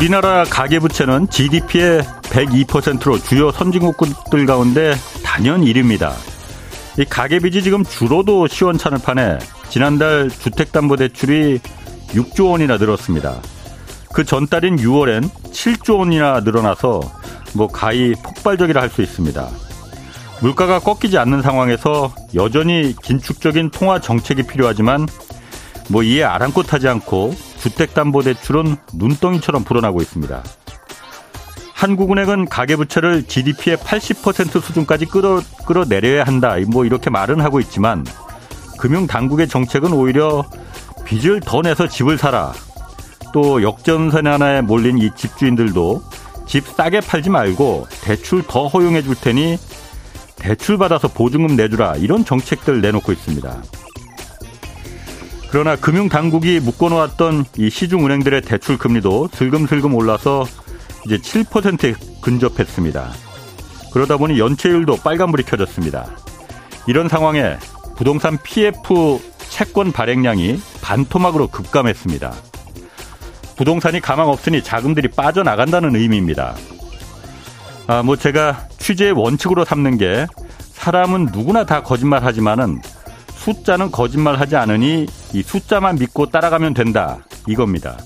우리나라 가계부채는 GDP의 102%로 주요 선진국들 가운데 단연 1위입니다. 이 가계빚이 지금 주로도 시원찮을 판에 지난달 주택담보대출이 6조 원이나 늘었습니다. 그 전달인 6월엔 7조 원이나 늘어나서 뭐 가히 폭발적이라 할 수 있습니다. 물가가 꺾이지 않는 상황에서 여전히 긴축적인 통화 정책이 필요하지만 뭐 이에 아랑곳하지 않고 주택담보대출은 눈덩이처럼 불어나고 있습니다. 한국은행은 가계부채를 GDP의 80% 수준까지 끌어, 끌어내려야 한다. 뭐 이렇게 말은 하고 있지만 금융당국의 정책은 오히려 빚을 더 내서 집을 사라. 또 역전선하나에 몰린 이 집주인들도 집 싸게 팔지 말고 대출 더 허용해 줄 테니 대출 받아서 보증금 내주라. 이런 정책들 내놓고 있습니다. 그러나 금융당국이 묶어놓았던 이 시중은행들의 대출 금리도 슬금슬금 올라서 이제 7%에 근접했습니다. 그러다 보니 연체율도 빨간불이 켜졌습니다. 이런 상황에 부동산 PF 채권 발행량이 반토막으로 급감했습니다. 부동산이 가망 없으니 자금들이 빠져나간다는 의미입니다. 아, 뭐 제가 취재의 원칙으로 삼는 게 사람은 누구나 다 거짓말 하지만은 숫자는 거짓말 하지 않으니 이 숫자만 믿고 따라가면 된다. 이겁니다.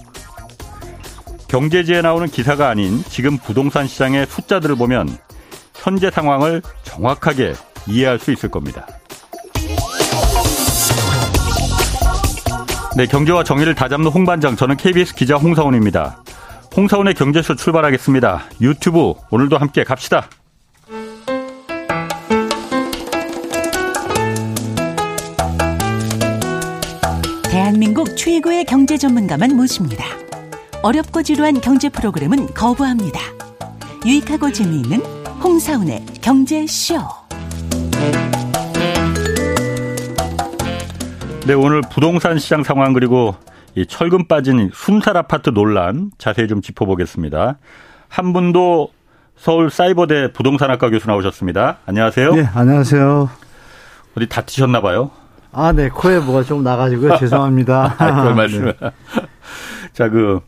경제지에 나오는 기사가 아닌 지금 부동산 시장의 숫자들을 보면 현재 상황을 정확하게 이해할 수 있을 겁니다. 네, 경제와 정의를 다잡는 홍반장, 저는 KBS 기자 홍사원입니다. 홍사원의 경제쇼 출발하겠습니다. 유튜브 오늘도 함께 갑시다. 대한민국 최고의 경제 전문가만 모십니다. 어렵고 지루한 경제 프로그램은 거부합니다. 유익하고 재미있는 홍사운의 경제쇼. 네, 오늘 부동산 시장 상황 그리고 이 철근 빠진 순살 아파트 논란 자세히 좀 짚어보겠습니다. 한 분도 서울 사이버대 부동산학과 교수 나오셨습니다. 안녕하세요. 네, 안녕하세요. 어디 다치셨나 봐요? 아, 네. 코에 뭐가 좀 나가지고요. 죄송합니다. 아, 별 말씀. 네. 자, 그,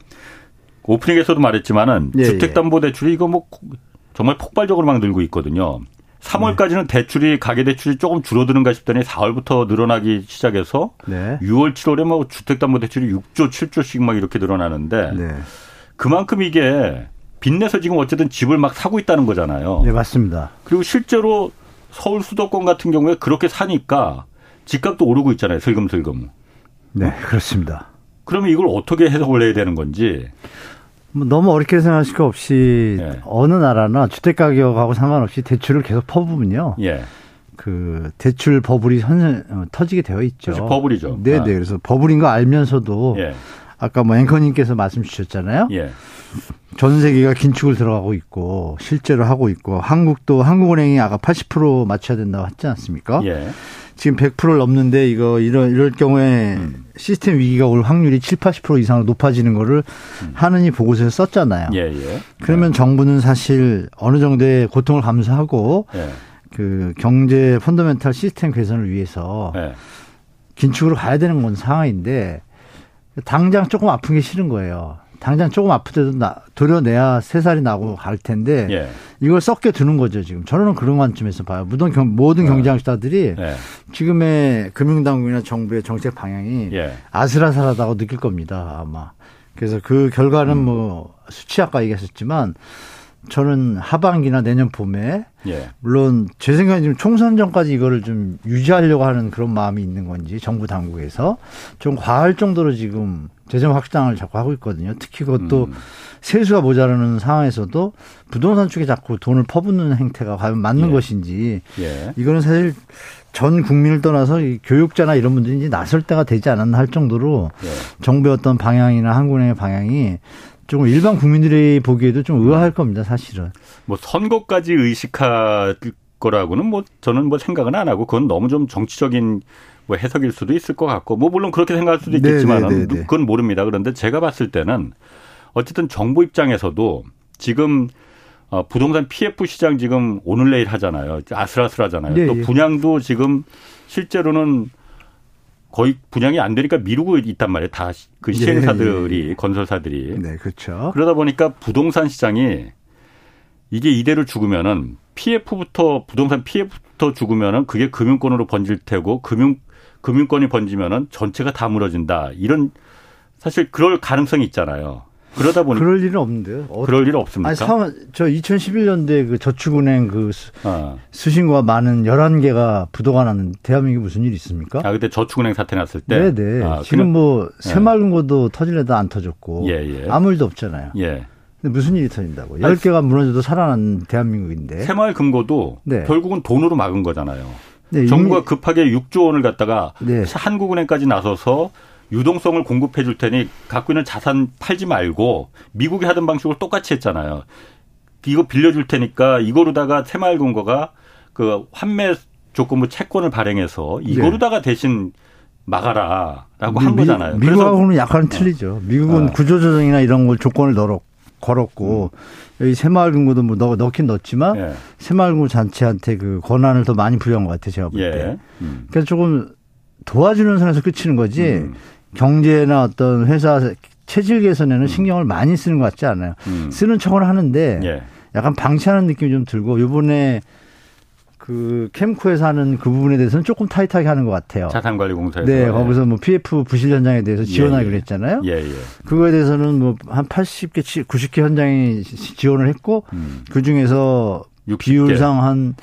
오프닝에서도 말했지만은 예, 주택담보대출이 이거 뭐 정말 폭발적으로 막 늘고 있거든요. 3월까지는 네. 대출이 가계 대출이 조금 줄어드는가 싶더니 4월부터 늘어나기 시작해서 네. 6월, 7월에 뭐 주택담보 대출이 6조, 7조씩 막 이렇게 늘어나는데 네. 그만큼 이게 빚내서 지금 어쨌든 집을 막 사고 있다는 거잖아요. 네, 맞습니다. 그리고 실제로 서울 수도권 같은 경우에 그렇게 사니까 집값도 오르고 있잖아요. 슬금슬금. 네, 그렇습니다. 그러면 이걸 어떻게 해석을 해야 되는 건지. 뭐 너무 어렵게 생각하실 거 없이 예. 어느 나라나 주택 가격하고 상관없이 대출을 계속 퍼부으면요. 예. 그 대출 버블이 선, 어, 터지게 되어 있죠. 그렇죠. 버블이죠. 네, 네. 아. 그래서 버블인 거 알면서도 예. 아까 뭐 앵커님께서 말씀 주셨잖아요. 예. 전 세계가 긴축을 들어가고 있고 실제로 하고 있고 한국도 한국은행이 아까 80% 맞춰야 된다고 했지 않습니까? 예. 지금 100%를 넘는데 이거 이럴, 이럴 경우에 음. 시스템 위기가 올 확률이 7, 80% 이상으로 높아지는 거를 음. 하느니 보고서에 썼잖아요. 예, 예. 그러면 네. 정부는 사실 어느 정도의 고통을 감수하고 예. 그 경제 펀더멘탈 시스템 개선을 위해서 예. 긴축으로 가야 되는 건 상황인데 당장 조금 아픈 게 싫은 거예요. 당장 조금 아프더라도 나, 도려내야 세 살이 나고 갈 텐데 예. 이걸 썩게 두는 거죠 지금 저는 그런 관점에서 봐요 모든 경, 모든 네. 경제학자들이 예. 지금의 금융당국이나 정부의 정책 방향이 예. 아슬아슬하다고 느낄 겁니다 아마 그래서 그 결과는 음. 뭐 수치 아까 얘기하셨지만 저는 하반기나 내년 봄에 예. 물론 제 생각에 지금 총선 전까지 이거를 좀 유지하려고 하는 그런 마음이 있는 건지 정부 당국에서 좀 과할 정도로 지금 재정 확장을 자꾸 하고 있거든요. 특히 그것도 음. 세수가 모자라는 상황에서도 부동산 쪽에 자꾸 돈을 퍼붓는 행태가 과연 맞는 예. 것인지 예. 이거는 사실 전 국민을 떠나서 교육자나 이런 분들이 이제 나설 때가 되지 않았나 할 정도로 예. 정부의 어떤 방향이나 한국은행의 방향이 조금 일반 국민들이 보기에도 좀 의아할 겁니다, 사실은. 뭐 선거까지 의식할 거라고는 뭐 저는 뭐 생각은 안 하고 그건 너무 좀 정치적인 뭐 해석일 수도 있을 것 같고 뭐 물론 그렇게 생각할 수도 있겠지만 은 네, 네, 네, 그건 모릅니다. 그런데 제가 봤을 때는 어쨌든 정부 입장에서도 지금 어, 부동산 PF 시장 지금 오늘 내일 하잖아요. 아슬아슬하잖아요. 네, 또 분양도 지금 실제로는 거의 분양이 안 되니까 미루고 있단 말이에요. 다 그 시행사들이 네, 네. 건설사들이. 네, 그렇죠. 그러다 보니까 부동산 시장이 이게 이대로 죽으면은 PF부터 부동산 PF부터 죽으면은 그게 금융권으로 번질 테고 금융 금융권이 번지면은 전체가 다 무너진다. 이런 사실 그럴 가능성이 있잖아요. 그러다 보니 그럴 일은 없는데요. 어, 그럴 일 없습니까? 아니, 사, 저 2011년도에 그 저축은행 그 수, 아. 수신과 많은 11개가 부도가 났는데 대한민국에 무슨 일이 있습니까? 아, 그때 저축은행 사태 났을 때? 네네. 네. 아, 지금 뭐 예. 새마을금고도 터질래도 안 터졌고. 예, 예. 아무 일도 없잖아요. 예. 근데 무슨 일이 터진다고? 10개가 무너져도 살아난 대한민국인데. 새마을금고도 네. 결국은 돈으로 막은 거잖아요. 네, 정부가 급하게 6조 원을 갖다가 네. 한국은행까지 나서서 유동성을 공급해 줄 테니 갖고 있는 자산 팔지 말고 미국이 하던 방식으로 똑같이 했잖아요. 이거 빌려줄 테니까 이거로다가 새마을금고가 그 환매 조건부 채권을 발행해서 이거로다가 네. 대신 막아라라고 한 거잖아요. 미 국하고는 약간 틀리죠. 미국은 어. 구조조정이나 이런 걸 조건을 넣어 걸었고 음. 여기 새마을금고도 뭐 넣, 넣긴 넣었지만 예. 새마을금고 단체한테 그 권한을 더 많이 부여한 것 같아요. 제가 볼 때. 예. 음. 그래서 조금 도와주는 선에서 끝이는 거지 음. 경제나 어떤 회사 체질 개선에는 음. 신경을 많이 쓰는 것 같지 않아요. 음. 쓰는 척은 하는데 예. 약간 방치하는 느낌이 좀 들고 요번에 그 캠코에서 하는 그 부분에 대해서는 조금 타이트하게 하는 것 같아요. 자산관리공사에서. 네, 거기서 뭐 PF 부실 현장에 대해서 예, 지원하기로 예, 했잖아요. 예, 예. 그거에 대해서는 뭐 한 80개, 90개 현장이 지원을 했고 음. 그 중에서 비율상 한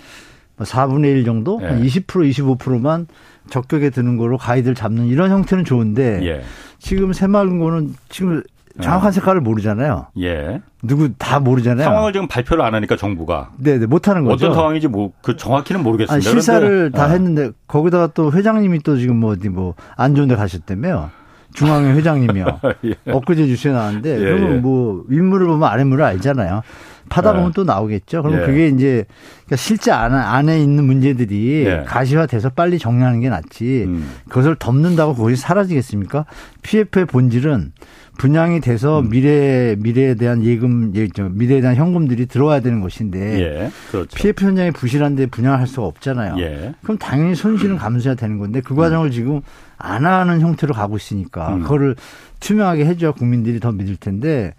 4분의 1 정도, 예. 한 20% 25%만 적격에 드는 거로 가이드를 잡는 이런 형태는 좋은데 예. 지금 새마을금고는 지금 정확한 어. 색깔을 모르잖아요. 예. 누구 다 모르잖아요. 상황을 지금 발표를 안 하니까 정부가. 네, 네, 못 하는 거죠. 어떤 상황인지 뭐 그 정확히는 모르겠습니다. 아니, 실사를 다 어. 했는데 거기다가 또 회장님이 또 지금 뭐 어디 뭐 안 좋은 데 가셨다며요. 중앙회 회장님이요. 예. 엊그제 뉴스에 나왔는데 예, 그러면 예. 뭐 윗물을 보면 아랫물을 알잖아요. 파다 보면 예. 또 나오겠죠. 그럼 예. 그게 이제 그러니까 실제 안에, 안에 있는 문제들이 예. 가시화돼서 빨리 정리하는 게 낫지. 음. 그것을 덮는다고 그것이 사라지겠습니까? PF의 본질은 분양이 돼서 음. 미래 미래에 대한 예금 예, 미래에 대한 현금들이 들어와야 되는 것인데 예, 그렇죠. PF 현장이 부실한데 분양할 수가 없잖아요. 예. 그럼 당연히 손실은 감수해야 되는 건데 그 과정을 음. 지금 안 하는 형태로 가고 있으니까 음. 그거를 투명하게 해줘야 국민들이 더 믿을 텐데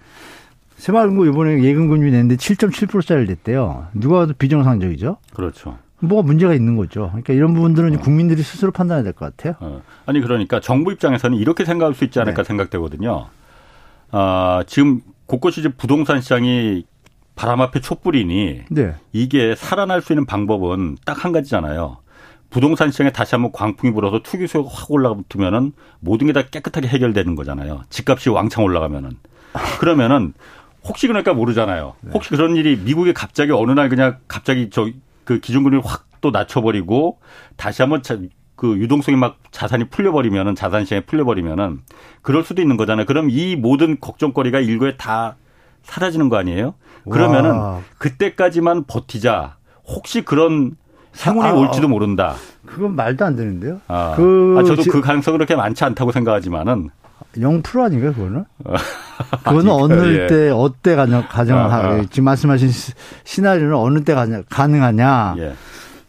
새마을금고 이번에 예금 금리 냈는데 7.7%짜리를 냈대요. 누가 봐도 비정상적이죠. 그렇죠. 뭐가 문제가 있는 거죠. 그러니까 이런 부분들은 어. 국민들이 스스로 판단해야 될 것 같아요. 어. 아니 그러니까 정부 입장에서는 이렇게 생각할 수 있지 않을까 네. 생각되거든요. 아, 지금 곳곳이 이제 부동산 시장이 바람 앞에 촛불이니 네. 이게 살아날 수 있는 방법은 딱 한 가지잖아요. 부동산 시장에 다시 한번 광풍이 불어서 투기 수요가 확 올라붙으면은 모든 게 다 깨끗하게 해결되는 거잖아요. 집값이 왕창 올라가면은 그러면은 혹시 그럴까 모르잖아요. 네. 혹시 그런 일이 미국에 갑자기 어느 날 그냥 갑자기 저 그 기준금리를 확 또 낮춰버리고 다시 한번 그 유동성이 막 자산이 풀려버리면은 자산 시장에 풀려버리면은 그럴 수도 있는 거잖아요. 그럼 이 모든 걱정거리가 일거에 다 사라지는 거 아니에요? 그러면은 와. 그때까지만 버티자. 혹시 그런 행운이 아, 올지도 모른다. 그건 말도 안 되는데요. 아, 그 아, 저도 그 가능성은 그렇게 많지 않다고 생각하지만은 0% 아닌가요, 그거는? 그거는 어느 예. 때, 어때 가정, 가정을 아, 아. 지금 말씀하신 시나리오는 어느 때 가능하냐. 예.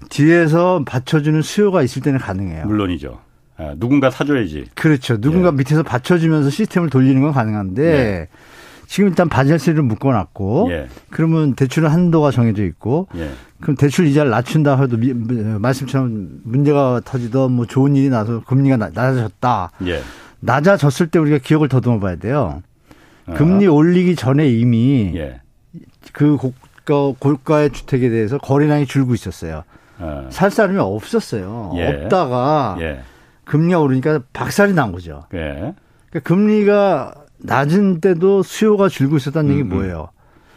뒤에서 받쳐주는 수요가 있을 때는 가능해요. 물론이죠. 아, 누군가 사줘야지. 그렇죠. 누군가 예. 밑에서 받쳐주면서 시스템을 돌리는 건 가능한데 예. 지금 일단 바젤세를 묶어놨고 예. 그러면 대출 한도가 정해져 있고 예. 그럼 대출 이자를 낮춘다 해도 미, 말씀처럼 문제가 터지던 뭐 좋은 일이 나서 금리가 낮아졌다. 예. 낮아졌을 때 우리가 기억을 더듬어 봐야 돼요. 금리 올리기 전에 이미 예. 그 고가, 고가의 주택에 대해서 거래량이 줄고 있었어요. 어. 살 사람이 없었어요. 예. 없다가 예. 금리가 오르니까 박살이 난 거죠. 예. 그러니까 금리가 낮은 때도 수요가 줄고 있었다는 얘기 음, 음. 뭐예요?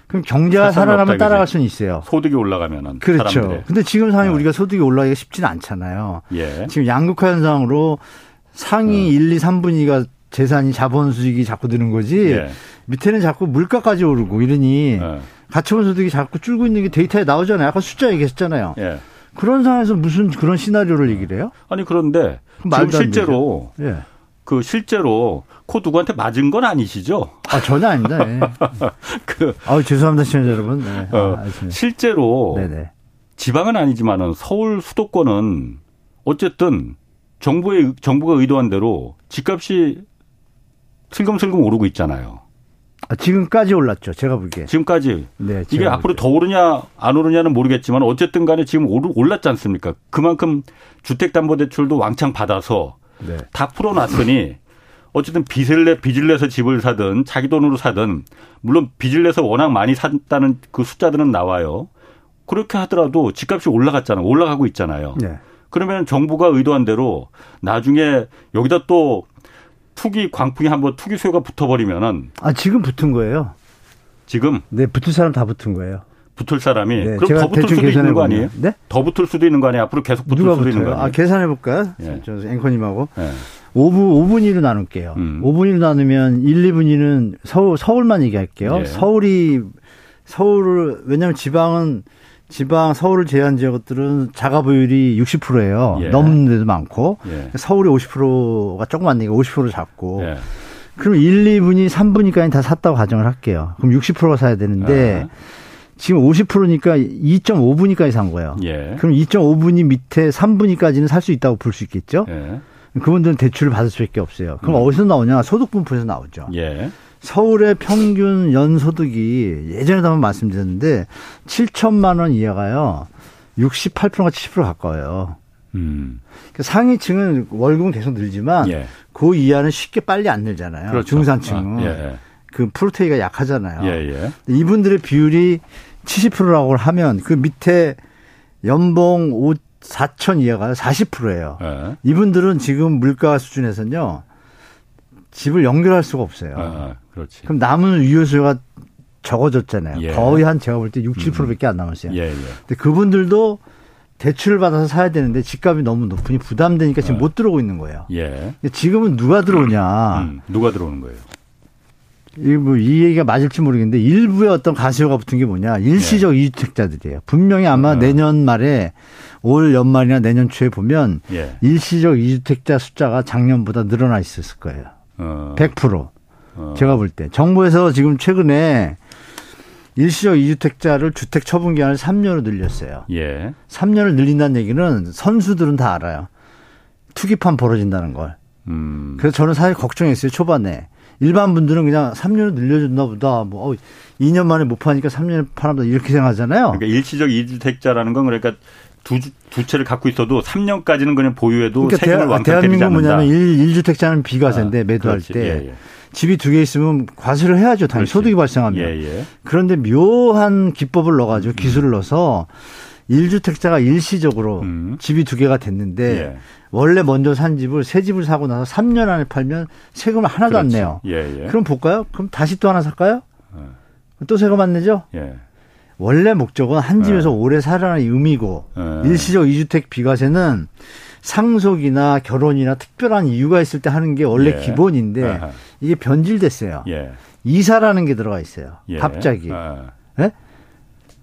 그럼 경제가 살아나면 따라갈 수는 있어요. 소득이 올라가면은. 그렇죠. 사람들의. 근데 지금 상황이 네. 우리가 소득이 올라가기가 쉽지는 않잖아요. 예. 지금 양극화 현상으로 상위 어. 1, 2, 3분 위가 재산이 자본 수익이 자꾸 드는 거지. 예. 밑에는 자꾸 물가까지 오르고 이러니 예. 가처분 소득이 자꾸 줄고 있는 게 데이터에 나오잖아요. 아까 숫자 얘기했잖아요. 예. 그런 상황에서 무슨 그런 시나리오를 얘기를 해요? 아니 그런데 지금 실제로 예. 그 실제로 코 누구한테 맞은 건 아니시죠? 아 전혀 아닙니다. 네. 그 아, 죄송합니다, 시청자 여러분. 네. 어, 아, 실제로 네네. 지방은 아니지만은 서울 수도권은 어쨌든 정부의 정부가 의도한 대로 집값이 슬금슬금 오르고 있잖아요. 아, 지금까지 올랐죠. 제가 보기에. 지금까지. 네, 이게 앞으로 더 오르냐 안 오르냐는 모르겠지만 어쨌든 간에 지금 올랐지 않습니까? 그만큼 주택담보대출도 왕창 받아서 네. 다 풀어놨으니 어쨌든 빚을 내 빚을 내서 집을 사든 자기 돈으로 사든 물론 빚을 내서 워낙 많이 샀다는 그 숫자들은 나와요. 그렇게 하더라도 집값이 올라갔잖아요. 올라가고 있잖아요. 네. 그러면 정부가 의도한 대로 나중에 여기다 또 투기 광풍이 한번 투기 수요가 붙어버리면은 아 지금 붙은 거예요. 지금 네 붙을 사람 다 붙은 거예요. 붙을 사람이 네, 그럼 더 붙을 수도 있는 거 아니에요? 네? 더 붙을 수도 있는 거 아니에요? 앞으로 계속 붙을 수도 붙어요? 있는 거 아니에요? 아 계산해 볼까요? 네. 저 앵커님하고 네. 5분 5분 1로 나눌게요. 음. 5분 1로 나누면 1, 2분 2는 서울 서울만 얘기할게요. 예. 서울이 서울을 왜냐하면 지방은 지방 서울을 제한 지역들은 자가 보율이 60%예요. 예. 넘는 데도 많고 예. 서울이 50%가 조금 안 되니까 50%를 잡고 예. 그럼 1, 2분이 3분이까지 다 샀다고 가정을 할게요. 그럼 60%가 사야 되는데 아. 지금 50%니까 2.5분이까지 산 거예요. 예. 그럼 2.5분이 밑에 3분이까지는 살 수 있다고 볼 수 있겠죠? 예. 그분들은 대출을 받을 수밖에 없어요. 그럼 음. 어디서 나오냐? 소득분포에서 나오죠. 예. 서울의 평균 연소득이 예전에도 한번 말씀드렸는데 7천만 원 이하가요. 68%가 70% 가까워요. 음. 그 상위층은 월급은 계속 늘지만 예. 그 이하는 쉽게 빨리 안 늘잖아요. 그렇죠. 중산층은. 아, 예. 그 프로테이가 약하잖아요. 예, 예. 이분들의 비율이 70%라고 하면 그 밑에 연봉 5, 4천 이하가 40%예요. 예. 이분들은 지금 물가 수준에서는요. 집을 연결할 수가 없어요. 아, 아 그렇지. 그럼 남은 유효수요가 적어졌잖아요. 예. 거의 한 제가 볼 때 6, 7%밖에 안 남았어요. 예, 예. 근데 그분들도 대출을 받아서 사야 되는데 집값이 너무 높으니 부담되니까 지금 아. 못 들어오고 있는 거예요. 예. 지금은 누가 들어오냐? 음, 누가 들어오는 거예요? 이, 뭐, 이 얘기가 맞을지 모르겠는데 일부의 어떤 가세요가 붙은 게 뭐냐. 일시적 예. 이주택자들이에요. 분명히 아마 어. 내년 말에 올 연말이나 내년 초에 보면 예. 일시적 이주택자 숫자가 작년보다 늘어나 있었을 거예요. 어. 100%. 어. 제가 볼 때. 정부에서 지금 최근에 일시적 이주택자를 주택 처분 기한을 3년으로 늘렸어요. 예. 3년을 늘린다는 얘기는 선수들은 다 알아요. 투기판 벌어진다는 걸. 음. 그래서 저는 사실 걱정했어요, 초반에. 일반 분들은 그냥 3년을 늘려줬나 보다. 뭐, 2년 만에 못 파니까 3년에 파나 이렇게 생각하잖아요. 그러니까 일시적 이주택자라는 건 그러니까 두, 두 채를 갖고 있어도 3년까지는 그냥 보유해도 그러니까 세금을 왕창 대한민국 뭐냐면 1, 주택자는 비과세인데 아, 매도할 그렇지. 때 예, 예. 집이 두 개 있으면 과세를 해야죠. 당연히 그렇지. 소득이 발생하면. 예, 예. 그런데 묘한 기법을 넣어가지고 음. 기술을 넣어서 1주택자가 일시적으로 음. 집이 두 개가 됐는데 예. 원래 먼저 산 집을 새 집을 사고 나서 3년 안에 팔면 세금을 하나도 그렇지. 안 내요. 예, 예. 그럼 볼까요? 그럼 다시 또 하나 살까요? 어. 또 세금 안 내죠? 예. 원래 목적은 한 집에서 네. 오래 살아라는 의미고 네. 일시적 이주택 비과세는 상속이나 결혼이나 특별한 이유가 있을 때 하는 게 원래 예. 기본인데 아하. 이게 변질됐어요. 예. 이사라는 게 들어가 있어요. 예. 갑자기. 예?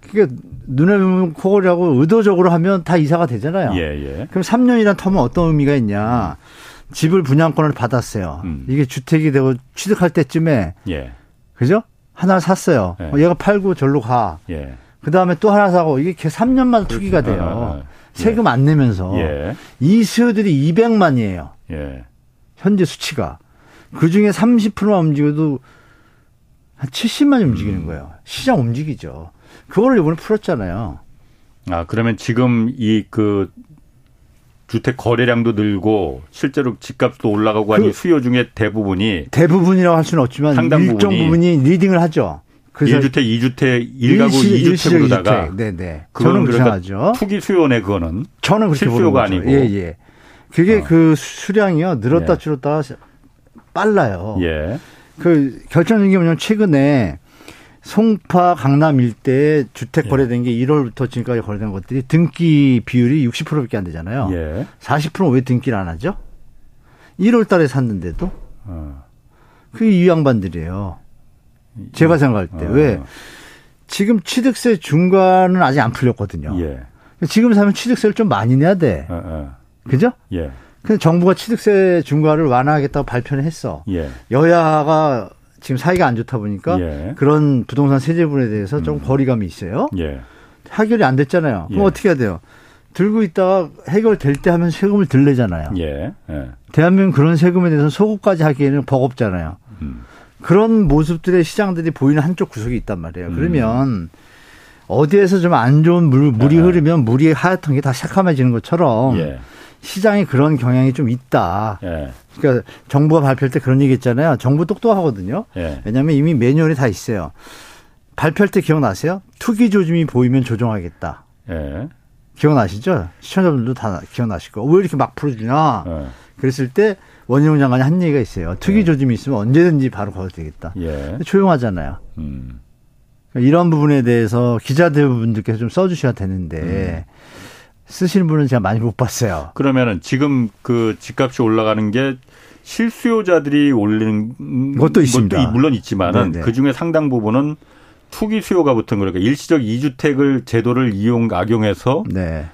그게 눈에 보면 코골이하고 의도적으로 하면 다 이사가 되잖아요. 예, 예. 그럼 3년이란 텀은 어떤 의미가 있냐. 집을 분양권을 받았어요. 음. 이게 주택이 되고 취득할 때쯤에 예. 그죠? 하나 샀어요. 예. 얘가 팔고 절로 가. 예. 그 다음에 또 하나 사고 이게 3년마다 투기가 돼요. 아. 세금 안 내면서 예. 이 수요들이 200만이에요. 예. 현재 수치가 그 중에 30%만 움직여도 한 70만이 움직이는 음. 거예요. 시장 움직이죠. 그거를 이번에 풀었잖아요. 아 그러면 지금 이 그 주택 거래량도 늘고 실제로 집값도 올라가고 하니 그 수요 중에 대부분이 대부분이라고 할 수는 없지만 상당 일정 부분이, 리딩을 하죠. 그래서 1주택, 2주택, 1가구 일시, 2주택으로다가 네네. 저는 생각하죠. 투기 수요네 그거는. 저는 그렇게 실수요가 아니고. 예, 예. 그게 어. 그 수량이요. 늘었다 예. 줄었다 빨라요. 예. 그 결정적인 게 뭐냐면 최근에 송파 강남 일대에 주택 예. 거래된 게 1월부터 지금까지 거래된 것들이 등기 비율이 60%밖에 안 되잖아요. 예. 40%왜 등기를 안 하죠? 1월 달에 샀는데도 어. 그게 이 양반들이에요. 제가 생각할 때. 어. 왜? 지금 취득세 중과는 아직 안 풀렸거든요. 예. 지금 사면 취득세를 좀 많이 내야 돼. 어, 어. 그죠? 예. 근데 정부가 취득세 중과를 완화하겠다고 발표를 했어. 예. 여야가 지금 사이가 안 좋다 보니까 예. 그런 부동산 세제분에 대해서 좀 음. 거리감이 있어요. 예. 해결이 안 됐잖아요. 그럼 예. 어떻게 해야 돼요? 들고 있다가 해결될 때 하면 세금을 들 내잖아요. 예. 예. 대한민국 그런 세금에 대해서 소급까지 하기에는 버겁잖아요. 음. 그런 모습들의 시장들이 보이는 한쪽 구석이 있단 말이에요. 음. 그러면 어디에서 좀 안 좋은 물, 물이 네. 흐르면 물이 하얗던 게 다 새카매지는 것처럼 예. 시장에 그런 경향이 좀 있다. 예. 그러니까 정부가 발표할 때 그런 얘기 했잖아요. 정부 똑똑하거든요. 예. 왜냐하면 이미 매뉴얼이 다 있어요. 발표할 때 기억나세요? 투기 조짐이 보이면 조정하겠다. 예. 기억나시죠? 시청자분들도 다 기억나실 거예요. 왜 이렇게 막 풀어주냐? 예. 그랬을 때 원희룡 장관이 한 얘기가 있어요. 투기 예. 조짐이 있으면 언제든지 바로 가도 되겠다. 예. 조용하잖아요. 음. 이런 부분에 대해서 기자들 분들께서 좀 써주셔야 되는데 음. 쓰시는 분은 제가 많이 못 봤어요. 그러면은 지금 그 집값이 올라가는 게 실수요자들이 올리는 것도 있습니다. 것도 물론 있지만은 그 중에 상당 부분은 투기 수요가 붙은 거니까 일시적 이주택을 제도를 이용 악용해서 네.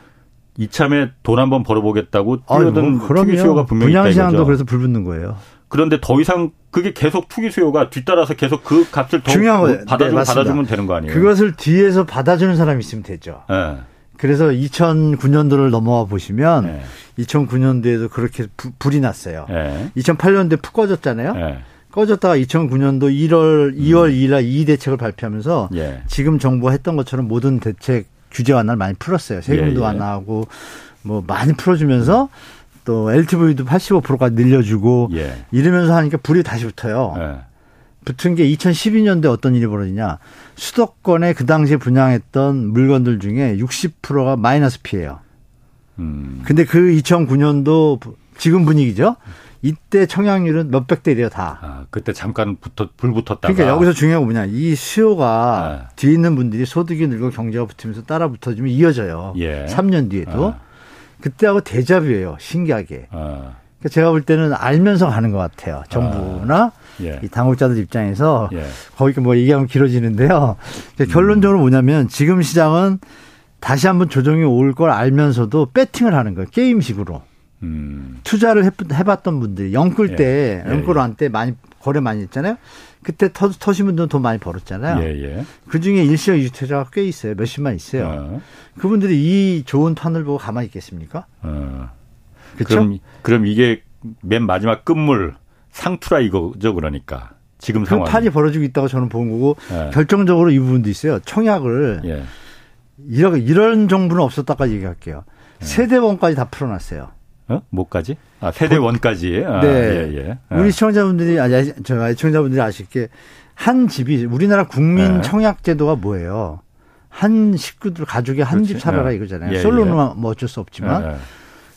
이참에 돈 한번 벌어보겠다고 뛰어든 뭐 투기 수요가 분명히 있다 분양시장도 그래서 불붙는 거예요. 그런데 더 이상 그게 계속 투기 수요가 뒤따라서 계속 그 값을 더 중요한 거, 받아주면, 네, 받아주면 되는 거 아니에요? 그것을 뒤에서 받아주는 사람이 있으면 되죠. 네. 그래서 2009년도를 넘어와 보시면 네. 2009년도에도 그렇게 부, 불이 났어요. 네. 2008년도에 푹 꺼졌잖아요. 네. 꺼졌다가 2009년도 1월 2월 음. 2일 날이 대책을 발표하면서 예. 지금 정부가 했던 것처럼 모든 대책 규제 완화를 많이 풀었어요. 세금도 예, 예. 완화하고 뭐 많이 풀어주면서 또 LTV도 85%까지 늘려주고 예. 이러면서 하니까 불이 다시 붙어요. 예. 붙은 게 2012년도에 어떤 일이 벌어지냐. 수도권에 그 당시에 분양했던 물건들 중에 60%가 마이너스 피해요. 음. 근데 그 2009년도 지금 분위기죠. 이때 청약률은 몇백 대래요 다. 아, 그때 잠깐 붙어 불 붙었다가. 그러니까 여기서 중요한 건 뭐냐. 이 수요가 네. 뒤에 있는 분들이 소득이 늘고 경제가 붙으면서 따라 붙어지면 이어져요. 예. 3년 뒤에도. 아. 그때하고 대자뷰예요. 신기하게. 아. 그러니까 제가 볼 때는 알면서 가는 것 같아요. 정부나 아. 예. 이 당국자들 입장에서 예. 거기 뭐 얘기하면 길어지는데요. 결론적으로 뭐냐면 지금 시장은 다시 한번 조정이 올 걸 알면서도 배팅을 하는 거예요. 게임식으로. 음. 투자를 해봤던 분들이 영끌 때, 예. 영끌 한때 많이 거래 많이 했잖아요. 그때 터, 터신 분들은 돈 많이 벌었잖아요. 예, 예. 그 중에 일시적 유투자가 꽤 있어요. 몇십만 있어요. 어. 그분들이 이 좋은 판을 보고 가만히 있겠습니까? 어. 그렇죠? 그럼, 그럼 이게 맨 마지막 끝물 상투라 이거죠, 그러니까. 지금 상황. 그 판이 벌어지고 있다고 저는 본 거고 예. 결정적으로 이 부분도 있어요. 청약을 예. 이런 이런 정부는 없었다까지 얘기할게요. 예. 세대원까지 다 풀어놨어요. 어? 뭐까지? 아, 세대원까지. 아, 네. 예, 예. 우리 시청자분들이, 아니, 저, 시청자분들이 아실 게 한 집이, 우리나라 국민 네. 청약제도가 뭐예요? 한 식구들, 가족이 한 집 살아라 예. 이거잖아요. 예, 솔로는 예. 뭐 어쩔 수 없지만.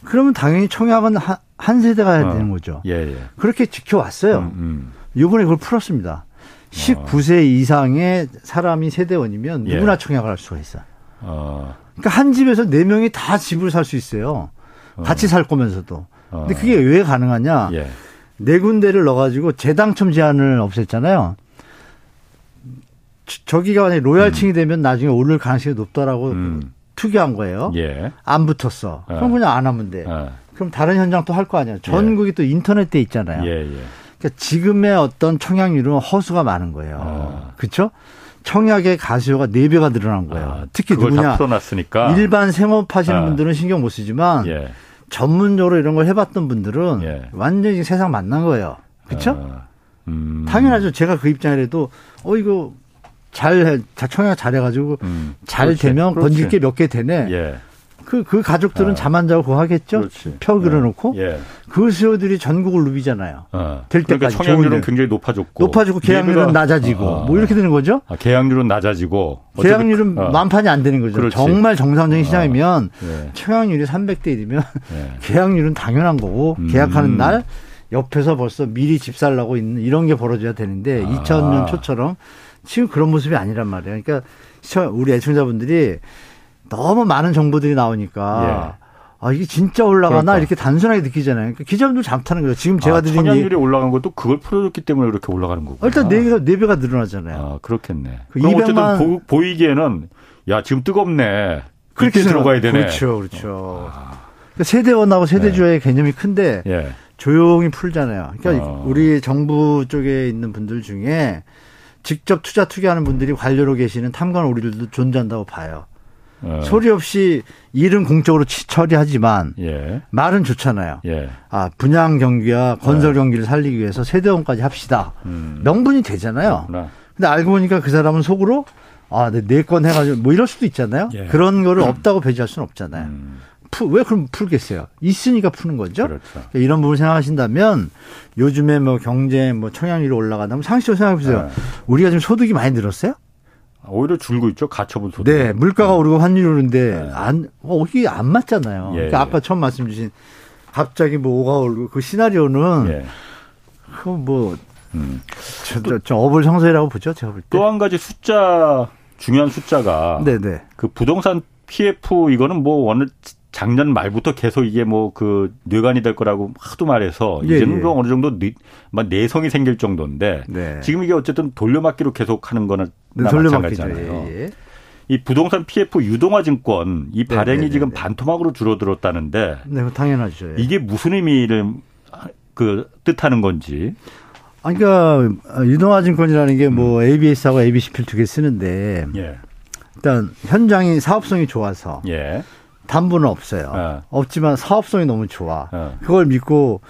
예, 그러면 당연히 청약은 한, 한 세대가 해야 어. 되는 거죠. 예, 예. 그렇게 지켜왔어요. 음, 음. 이번에 그걸 풀었습니다. 19세 어. 이상의 사람이 세대원이면 누구나 청약을 할 수가 있어요. 어. 그러니까 한 집에서 네 명이 다 집을 살 수 있어요. 같이 살 거면서도. 근데 그게 왜 가능하냐? 예. 네 군데를 넣어가지고 재당첨 제한을 없앴잖아요. 저기가 만약에 로얄층이 음. 되면 나중에 오를 가능성이 높다라고 음. 투기한 거예요. 예. 안 붙었어. 어. 그럼 그냥 안 하면 돼. 어. 그럼 다른 현장 또 할 거 아니야. 전국이 예. 또 인터넷 돼 있잖아요. 예, 예. 그러니까 지금의 어떤 청약률은 허수가 많은 거예요. 어. 그렇죠? 청약의 가수요가 4배가 늘어난 거예요. 아, 특히 누구냐? 일반 생업하시는 아. 분들은 신경 못 쓰지만 예. 전문적으로 이런 걸 해봤던 분들은 예. 완전히 세상 만난 거예요. 그렇죠? 아. 음. 당연하죠. 제가 그 입장이라도 어 이거 잘 청약 잘해가지고 음. 잘 그렇지. 되면 건질 게 몇 개 되네. 예. 그, 그 가족들은 아. 잠안 자고 그거 하겠죠? 그렇지. 표 그려놓고. 예. 예. 그 수요들이 전국을 누비잖아요. 아. 될 그러니까 때까지. 청약률은 굉장히 높아졌고. 높아지고 계약률은 낮아지고. 아. 뭐 이렇게 되는 거죠? 아, 계약률은 낮아지고. 계약률은 아. 만판이 안 되는 거죠. 그렇지. 정말 정상적인 아. 시장이면 예. 청약률이 300대 1이면 예. 계약률은 당연한 거고 음. 계약하는 날 옆에서 벌써 미리 집 살라고 있는 이런 게 벌어져야 되는데 2000년 아. 초처럼 지금 그런 모습이 아니란 말이에요. 그러니까 우리 애청자분들이 너무 많은 정보들이 나오니까 예. 아 이게 진짜 올라가나 그러니까. 이렇게 단순하게 느끼잖아요. 그러니까 기자분들 잘못하는 거예요. 지금 제가 아, 드린 천연율이 올라간 것도 그걸 풀어줬기 때문에 그렇게 올라가는 거고. 일단 네 배가 네 배가 늘어나잖아요. 아 그렇겠네. 그 그럼 200만... 어쨌든 보, 이기에는 야 지금 뜨겁네. 그렇게 들어가야 되네. 그렇죠, 그렇죠. 아. 그러니까 세대원하고 세대주의 네. 개념이 큰데 예. 조용히 풀잖아요. 그러니까 어. 우리 정부 쪽에 있는 분들 중에 직접 투자 투기하는 분들이 관료로 계시는 탐관 우리들도 존재한다고 봐요. 어. 소리 없이 일은 공적으로 처리하지만 예. 말은 좋잖아요. 예. 아 분양 경기와 건설 예. 경기를 살리기 위해서 세대원까지 합시다. 음. 명분이 되잖아요. 그렇구나. 근데 알고 보니까 그 사람은 속으로 아, 내건 네 해가지고 뭐 이럴 수도 있잖아요. 예. 그런 거를 음. 없다고 배제할 수는 없잖아요. 음. 푸, 왜 그럼 풀겠어요? 있으니까 푸는 거죠. 그렇죠. 그러니까 이런 부분 생각하신다면 요즘에 뭐 경제 뭐 청약률이 올라간다면 상식적으로 생각해 보세요. 네. 우리가 지금 소득이 많이 늘었어요? 오히려 줄고 있죠. 가처분 소득. 네, 물가가 네. 오르고 환율이 오르는데 네. 안 어, 이게 안 맞잖아요. 예, 그러니까 예. 아까 처음 말씀 주신 갑자기 뭐 오가 오르고 그 시나리오는 예. 그뭐 음. 저, 저, 저 업을 성서이라고 보죠. 제가 볼 때. 또 한 가지 숫자 중요한 숫자가 네네. 네. 그 부동산 PF 이거는 뭐 어느 작년 말부터 계속 이게 뭐 그 뇌관이 될 거라고 하도 말해서 예, 이제는 예. 뭐 어느 정도 내성이 생길 정도인데 네. 지금 이게 어쨌든 돌려막기로 계속 하는 거는 네, 마찬가지잖아요. 예, 예. 이 부동산 PF 유동화 증권 이 네, 발행이 네, 네, 지금 반토막으로 줄어들었다는데 네, 당연하죠. 예. 이게 무슨 의미를 그 뜻하는 건지. 아니, 그러니까 유동화 증권이라는 게뭐 음. ABS하고 ABCP 두개 쓰는데 예. 일단 현장이 사업성이 좋아서 예. 담보는 없어요. 어. 없지만 사업성이 너무 좋아. 어. 그걸 믿고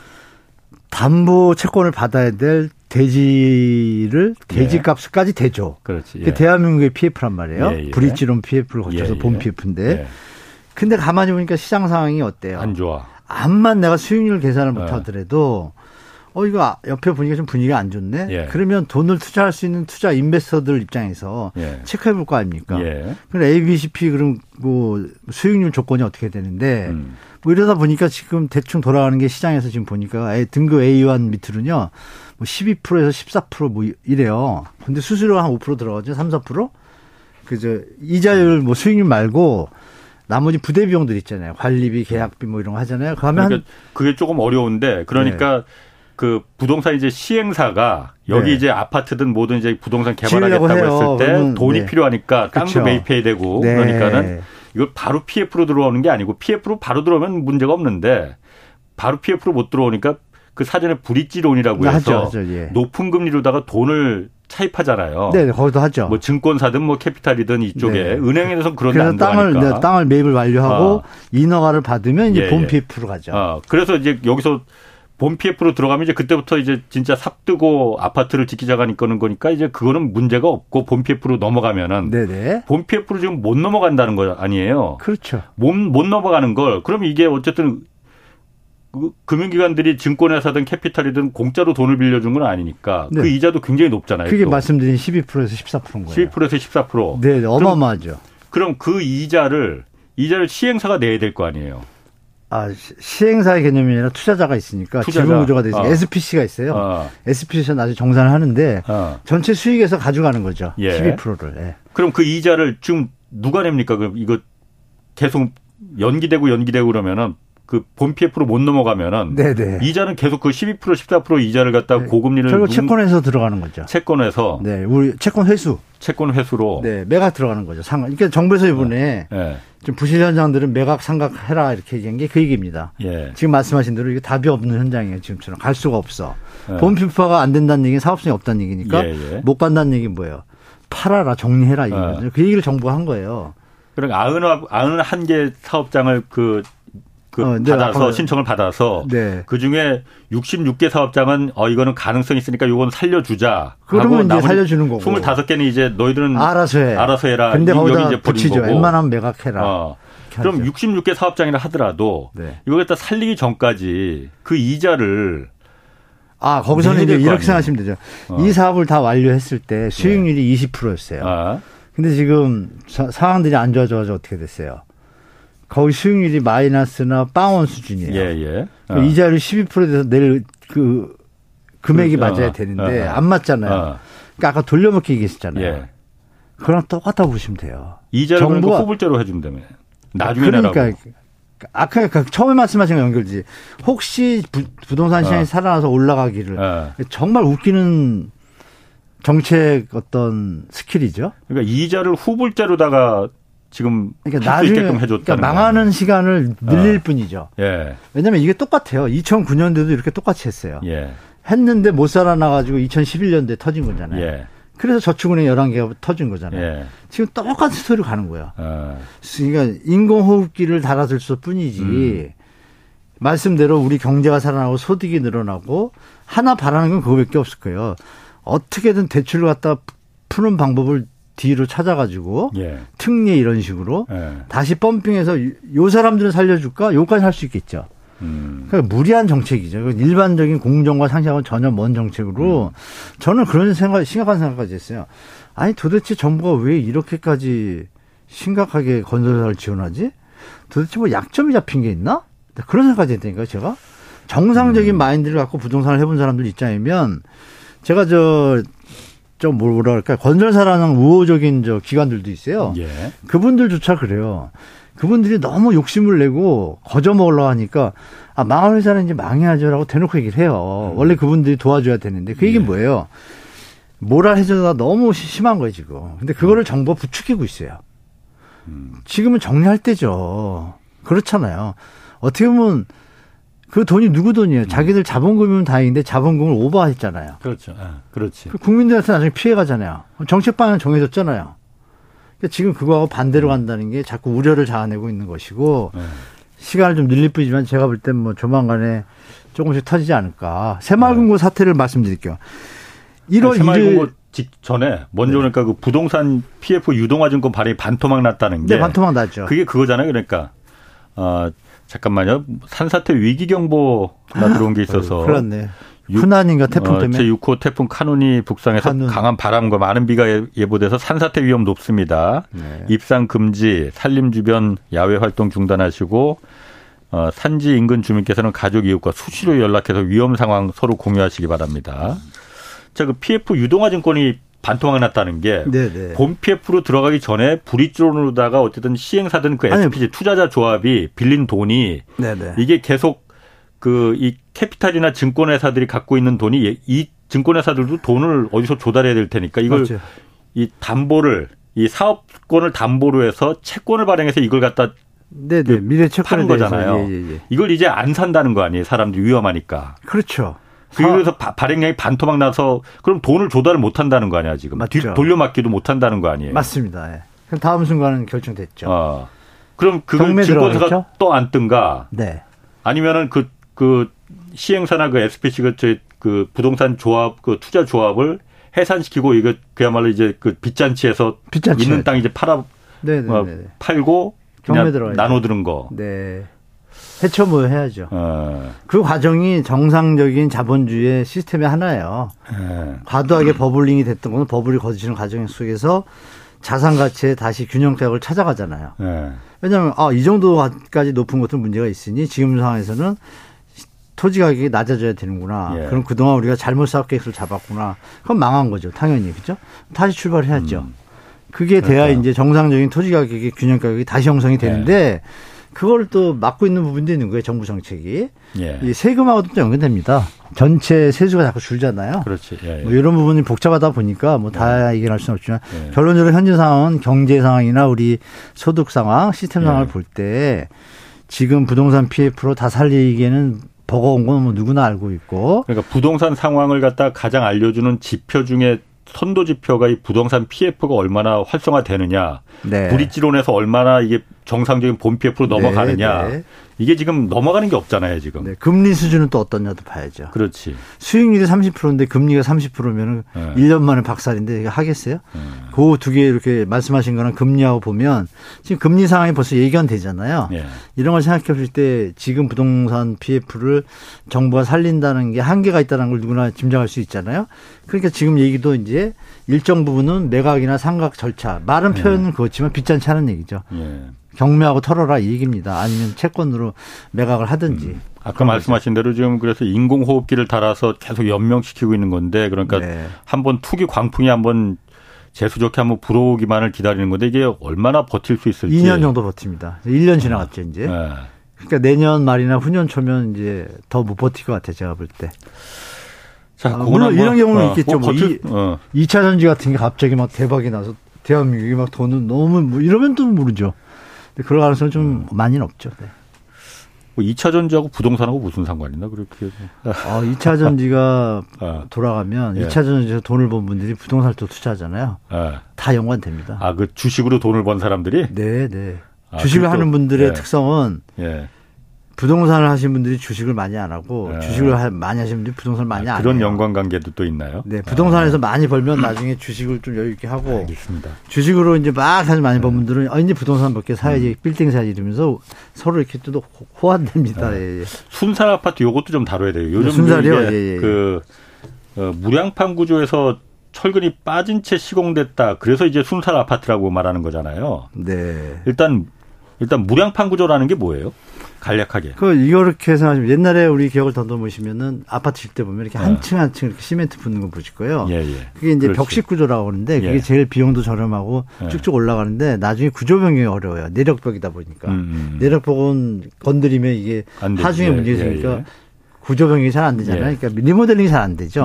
담보 채권을 받아야 될 대지를 대지 예. 값까지 대줘. 그렇지. 예. 대한민국의 PF란 말이에요. 예, 예. 브릿지론 PF를 거쳐서 예, 본 PF인데. 근데 가만히 보니까 시장 상황이 어때요? 안 좋아. 암만 내가 수익률 계산을 못 하더라도 어 이거 옆에 보니까 좀 분위기가 안 좋네. 예. 그러면 돈을 투자할 수 있는 투자 인베스터들 입장에서 예. 체크해 볼 거 아닙니까? 예. 그럼 ABCP 그럼 뭐 수익률 조건이 어떻게 되는데 음. 뭐 이러다 보니까 지금 대충 돌아가는 게 시장에서 지금 보니까 등급 A1 밑으로는요. 뭐 12%에서 14%뭐 이래요. 근데 수수료가 한5% 들어가죠. 3, 4%? 그저 이자율 뭐 수익률 말고 나머지 부대 비용들 있잖아요. 관리비, 계약비 뭐 이런 거 하잖아요. 그러면 그러니까 그게 조금 어려운데 그러니까 네. 그 부동산 이제 시행사가 여기 네. 이제 아파트든 뭐든 이제 부동산 개발하겠다고 했을 때 돈이 네. 필요하니까 땅도 그렇죠. 매입해야 되고 네. 그러니까는 이걸 바로 PF로 들어오는 게 아니고 PF로 바로 들어오면 문제가 없는데 바로 PF로 못 들어오니까 그 사전에 브릿지론이라고 해서 하죠, 하죠, 예. 높은 금리로다가 돈을 차입하잖아요. 네, 거기도 하죠. 뭐 증권사든 뭐 캐피탈이든 이쪽에 네. 은행에서는 그런 데안 땅을 네, 땅을 매입을 완료하고 어. 인허가를 받으면 이제 예, 본 PF로 예. 가죠. 어. 그래서 이제 여기서 본 PF로 들어가면 이제 그때부터 이제 진짜 삽뜨고 아파트를 지키자가니 거는 거니까 이제 그거는 문제가 없고 본 PF로 넘어가면은 네네. 본 PF로 지금 못 넘어간다는 거 아니에요. 그렇죠. 못, 못 넘어가는 걸 그럼 이게 어쨌든 그 금융기관들이 증권회사든 캐피탈이든 공짜로 돈을 빌려준 건 아니니까 그 네. 그 이자도 굉장히 높잖아요. 그게 또. 말씀드린 12%에서 14%인 거예요. 12%에서 14%. 네, 어마어마하죠. 그럼, 그럼 그 이자를 이자를 시행사가 내야 될 거 아니에요. 아, 시행사의 개념이 아니라 투자자가 있으니까 투자자. 지분 구조가 되어 어. SPC가 있어요. 어. SPC는 아직 정산을 하는데 어. 전체 수익에서 가져가는 거죠. 예. 12%를. 예. 그럼 그 이자를 지금 누가 냅니까? 그럼 이거 계속 연기되고 연기되고 그러면은 그본 PF로 못 넘어가면은 네네. 이자는 계속 그 12% 14% 이자를 갖다 네. 고금리를 결국 채권에서 들어가는 거죠. 채권에서 네, 우리 채권 회수. 채권 회수로 네, 매각 들어가는 거죠. 상각. 그러니까 정부에서 이번에 네. 네. 좀 부실 현장들은 매각 상각해라 이렇게 얘기한 게 그 얘기입니다. 예. 지금 말씀하신 대로 이게 답이 없는 현장이에요. 지금처럼 갈 수가 없어. 예. 본 PF가 안 된다는 얘기는 사업성이 없다는 얘기니까 예, 예. 못 간다는 얘기는 뭐예요? 팔아라 정리해라 이거죠. 어. 그 얘기를 정부가 한 거예요. 그러니까 아흔 아흔 한개 사업장을 그 그 어, 네, 받아서 신청을 받아서 네. 그 중에 66개 사업장은 어 이거는 가능성 이 있으니까 요건 살려주자. 그러면 이제 살려주는 거고. 25개는 이제 너희들은 알아서 해. 알아서 해라. 근데 거기다 이제 붙이죠. 거고. 웬만하면 매각해라. 어. 그럼 66개 사업장이라 하더라도 네. 이거 갖다 살리기 전까지 그 이자를 아 거기서는 이제 이렇게 생각하시면 되죠. 어. 이 사업을 다 완료했을 때 수익률이 네. 20%였어요. 아. 근데 지금 상황들이 안 좋아져가지고 어떻게 됐어요? 거의 수익률이 마이너스나 빵원 수준이에요. 예, 예. 어. 이자를 12%에서 낼그 금액이 그, 맞아야 어, 되는데 어, 어, 안 맞잖아요. 어. 그러니까 아까 돌려먹기 얘기했잖아요. 예. 그랑 똑같다고 보시면 돼요. 이자를 정부가 후불제로 해준다며. 나중에 그러니까 내라고. 아까 그 처음에 말씀하신 거 연결지. 혹시 부, 동산 시장이 어. 살아나서 올라가기를 정말 웃기는 정책 어떤 스킬이죠. 그러니까 이자를 후불제로다가 지금 그러니까 나중에 그러니까 망하는 시간을 늘릴 어. 뿐이죠. 예. 왜냐하면 이게 똑같아요. 2009년도도 이렇게 똑같이 했어요. 예. 했는데 못 살아나가지고 2011년도에 터진 거잖아요. 예. 그래서 저축은행 11개가 터진 거잖아요. 예. 지금 똑같은 스토리 가는 거야. 아. 그러니까 인공호흡기를 달아줄 수 뿐이지. 음. 말씀대로 우리 경제가 살아나고 소득이 늘어나고 하나 바라는 건 그거밖에 없을 거예요. 어떻게든 대출을 갖다 푸는 방법을 뒤로 찾아가지고 예. 특례 이런 식으로 예. 다시 펌핑해서 요 사람들은 살려줄까? 요까지 할 수 있겠죠. 음. 그러니까 무리한 정책이죠. 일반적인 공정과 상식하고는 전혀 먼 정책으로 음. 저는 그런 생각, 심각한 생각까지 했어요. 아니 도대체 정부가 왜 이렇게까지 심각하게 건설사를 지원하지? 도대체 뭐 약점이 잡힌 게 있나? 그런 생각까지 했다니까요, 제가. 정상적인 음. 마인드를 갖고 부동산을 해본 사람들 입장이면 제가 저, 좀 그럴까 건설사라는 우호적인 저 기관들도 있어요. 예. 그분들조차 그래요. 그분들이 너무 욕심을 내고 거저 먹으려고 하니까 아, 망할 회사는 이제 망해야죠라고 대놓고 얘기를 해요. 음. 원래 그분들이 도와줘야 되는데 그 얘기 는 예. 뭐예요? 뭐라 해줘가 너무 심한 거예요, 지금. 근데 그거를 음. 정부가 부추기고 있어요. 음. 지금은 정리할 때죠. 그렇잖아요. 어떻게 보면 그 돈이 누구 돈이에요? 음. 자기들 자본금이면 다행인데 자본금을 오버했잖아요. 그렇죠. 아, 그렇지. 그 국민들한테 나중에 피해 가잖아요. 정책 방향 정해졌잖아요. 그러니까 지금 그거하고 반대로 간다는 게 자꾸 우려를 자아내고 있는 것이고 네. 시간을 좀 늘릴 뿐이지만 제가 볼 땐 뭐 조만간에 조금씩 터지지 않을까. 새마을금고 네. 사태를 말씀드릴게요. 1월 새마을금고 직전에 먼저 네. 그러니까 그 부동산 PF 유동화증권 발행이 반토막 났다는 게 네, 반토막 났죠. 그게 그거잖아요. 그러니까 어 잠깐만요. 산사태 위기 경보가 들어온 게 있어서 그렇네. 훈난인가 태풍 어, 때문에 어, 제6호 태풍 카눈이 북상해서 카눈. 강한 바람과 많은 비가 예, 예보돼서 산사태 위험 높습니다. 네. 입상 금지, 산림 주변 야외 활동 중단하시고 어, 산지 인근 주민께서는 가족 이웃과 수시로 연락해서 위험 상황 서로 공유하시기 바랍니다. 자, 그 PF 유동화 증권이 반토막 났다는 게본 네, PF로 들어가기 전에 브릿지론으로다가 어쨌든 시행사든 그 SPG 투자자 조합이 빌린 돈이 네네. 이게 계속 그 이 캐피탈이나 증권회사들이 갖고 있는 돈이 이 증권회사들도 돈을 어디서 조달해야 될 테니까 이걸 맞죠. 이 담보를 이 사업권을 담보로 해서 채권을 발행해서 이걸 갖다 네네 그 미래 채권을 거잖아요. 예, 예, 예. 이걸 이제 안 산다는 거 아니에요? 사람들이 위험하니까. 그렇죠. 그래서 발행량이 반토막 나서 그럼 돈을 조달을 못 한다는 거 아니야 지금 맞죠. 돌려막기도 못 한다는 거 아니에요? 맞습니다. 예. 그럼 다음 순간은 결정됐죠. 어. 그럼 그걸 증권사가 또 안 뜬가? 네. 아니면은 그그 시행사나 그 SPC 그, 그 부동산 조합 그 투자 조합을 해산시키고 이거 그야말로 이제 그 빚잔치에서 빚잔치. 있는 땅 이제 팔아 네네네. 어, 팔고 경매 들어 나눠 들은 거. 네. 해쳐 뭐 해야죠. 어. 그 과정이 정상적인 자본주의 시스템의 하나예요. 네. 과도하게 버블링이 됐던 거는 버블이 거치는 과정 속에서 자산 가치에 다시 균형택을 찾아가잖아요. 네. 왜냐하면 아, 이 정도까지 높은 것도 문제가 있으니 지금 상황에서는 토지 가격이 낮아져야 되는구나. 예. 그럼 그동안 우리가 잘못 사업 계획을 잡았구나. 그럼 망한 거죠. 당연히. 그죠? 다시 출발해야죠. 음. 그게 돼야 그러니까. 이제 정상적인 토지 가격의 균형 가격이 다시 형성이 되는데 예. 그걸 또 막고 있는 부분도 있는 거예요. 정부 정책이. 예. 이 세금하고도 또 연관됩니다. 전체 세수가 자꾸 줄잖아요. 그렇지. 예, 예. 뭐 이런 부분이 복잡하다 보니까 뭐다 예. 얘기할 수는 없지만 예. 결론적으로 현재 상황은 경제 상황이나 우리 소득 상황, 시스템 상황을 볼 때 지금 부동산 PF로 다 살리기에는 버거운 건 뭐 누구나 알고 있고. 그러니까 부동산 상황을 갖다 가장 알려주는 지표 중에 선도 지표가 이 부동산 PF가 얼마나 활성화되느냐, 네. 브릿지론에서 얼마나 이게 정상적인 본 PF로 넘어가느냐, 네, 네. 이게 지금 넘어가는 게 없잖아요, 지금. 네, 금리 수준은 또 어떠냐도 봐야죠. 그렇지. 수익률이 30%인데 금리가 30%면은 네. 1년 만에 박살인데 이게 하겠어요? 네. 그두 개 이렇게 말씀하신 거랑 금리하고 보면 지금 금리 상황이 벌써 예견되잖아요. 네. 이런 걸 생각해 볼때 지금 부동산 PF를 정부가 살린다는 게 한계가 있다는 걸 누구나 짐작할 수 있잖아요. 그러니까 지금 얘기도 이제 일정 부분은 매각이나 상각 절차, 말은 네. 표현은 그렇지만 빚잔치 하는 얘기죠. 예. 경매하고 털어라 이 얘기입니다. 아니면 채권으로 매각을 하든지. 음. 아까 말씀하신 대로 지금 그래서 인공호흡기를 달아서 계속 연명시키고 있는 건데 그러니까 네. 한번 투기 광풍이 한번 재수 좋게 한번 불어오기만을 기다리는 건데 이게 얼마나 버틸 수 있을지. 2년 정도 버팁니다. 1년 지나갔죠 이제. 네. 그러니까 내년 말이나 후년 초면 이제 더 못 버틸 것 같아요 제가 볼 때. 자, 아, 물론 이런 경우는 어, 있겠죠. 뭐, 뭐 버틸, 어. 2, 차 전지 같은 게 갑자기 막 대박이 나서 대한민국이 막 돈은 너무 뭐 이러면 또 모르죠. 그럴 가능성은 좀 음. 많이는 없죠. 네. 뭐 2차 전지하고 부동산하고 무슨 상관 있나 그렇게. 어, 2차 전지가 아. 돌아가면 예. 2차 전지에서 돈을 번 분들이 부동산을 또 투자하잖아요. 아. 다 연관됩니다. 아, 그 주식으로 돈을 번 사람들이? 네, 네. 아, 주식을 하는 분들의 예. 특성은 예. 부동산을 하신 분들이 주식을 많이 안 하고 네. 주식을 많이 하시는 분들이 부동산을 많이 아, 안 그런 해요. 그런 연관 관계도 또 있나요? 네, 부동산에서 아. 많이 벌면 나중에 주식을 좀 여유 있게 하고 알겠습니다. 주식으로 이제 막 사실 많이 번 네. 분들은 어, 이제 부동산 몇 개 사야지 음. 빌딩 사야지 이러면서 서로 이렇게 또 호환됩니다. 네. 예, 예. 순살 아파트 요것도 좀 다뤄야 돼요. 요즘 순살이요? 예, 예, 예. 그 어, 무량판 구조에서 철근이 빠진 채 시공됐다. 그래서 이제 순살 아파트라고 말하는 거잖아요. 네. 일단 일단 무량판 구조라는 게 뭐예요? 간략하게. 그 이렇게 생각하시면 옛날에 우리 기억을 더듬으시면은 아파트 질 때 보면 이렇게 한 층 한층 한층 이렇게 시멘트 붓는 거 보실 거예요. 예, 예. 그게 이제 그렇지. 벽식 구조라고 하는데 그게 예. 제일 비용도 저렴하고 예. 쭉쭉 올라가는데 나중에 구조 변경이 어려워요. 내력벽이다 보니까 음, 음. 음. 내력벽은 건드리면 이게 하중에 문제가 예, 있으니까 예, 구조 변경이 잘 안 되잖아요. 그러니까 리모델링이 잘 안 되죠.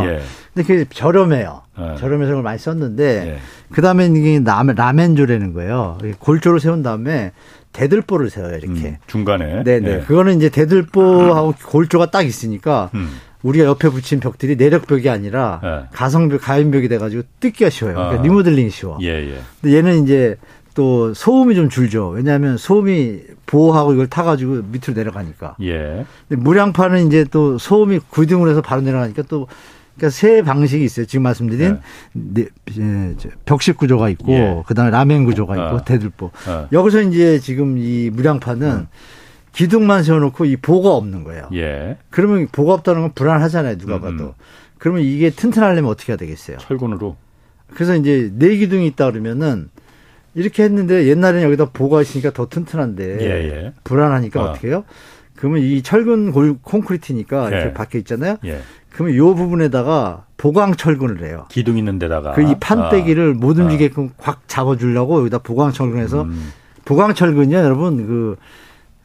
근데 그게 저렴해요. 저렴해서 그걸 많이 썼는데 그다음에 이게 라멘조라는 거예요. 골조를 세운 다음에 대들보를 세워요 이렇게 음, 중간에. 네네. 예. 그거는 이제 대들보하고 골조가 딱 있으니까 음. 우리가 옆에 붙인 벽들이 내력벽이 아니라 예. 가성벽 가연벽이 돼가지고 뜯기가 쉬워요. 그러니까 아. 리모델링이 쉬워. 예, 예. 근데 얘는 이제 또 소음이 좀 줄죠. 왜냐하면 소음이 보호하고 이걸 타가지고 밑으로 내려가니까. 예. 근데 무량판은 이제 또 소음이 구등으로 해서 바로 내려가니까 또 그러니까 세 방식이 있어요. 지금 말씀드린 네. 네, 벽식 구조가 있고 예. 그다음에 라멘 구조가 있고 어. 대들보. 어. 여기서 이제 지금 이 무량판은 음. 기둥만 세워놓고 이 보가 없는 거예요. 예. 그러면 보가 없다는 건 불안하잖아요. 누가 음, 음. 봐도. 그러면 이게 튼튼하려면 어떻게 해야 되겠어요? 철근으로. 그래서 이제 네 기둥이 있다 그러면은 이렇게 했는데 옛날에는 여기다 보가 있으니까 더 튼튼한데 예, 예. 불안하니까 어. 떻게 해요? 그러면 이 철근 골 콘크리트니까 이렇게 예. 박혀 있잖아요. 예. 그러면 이 부분에다가 보강 철근을 해요. 기둥 있는 데다가 그 이 판때기를 아. 못 움직이게끔 아. 꽉 잡아주려고 여기다 보강 철근해서 음. 보강 철근이요, 여러분 그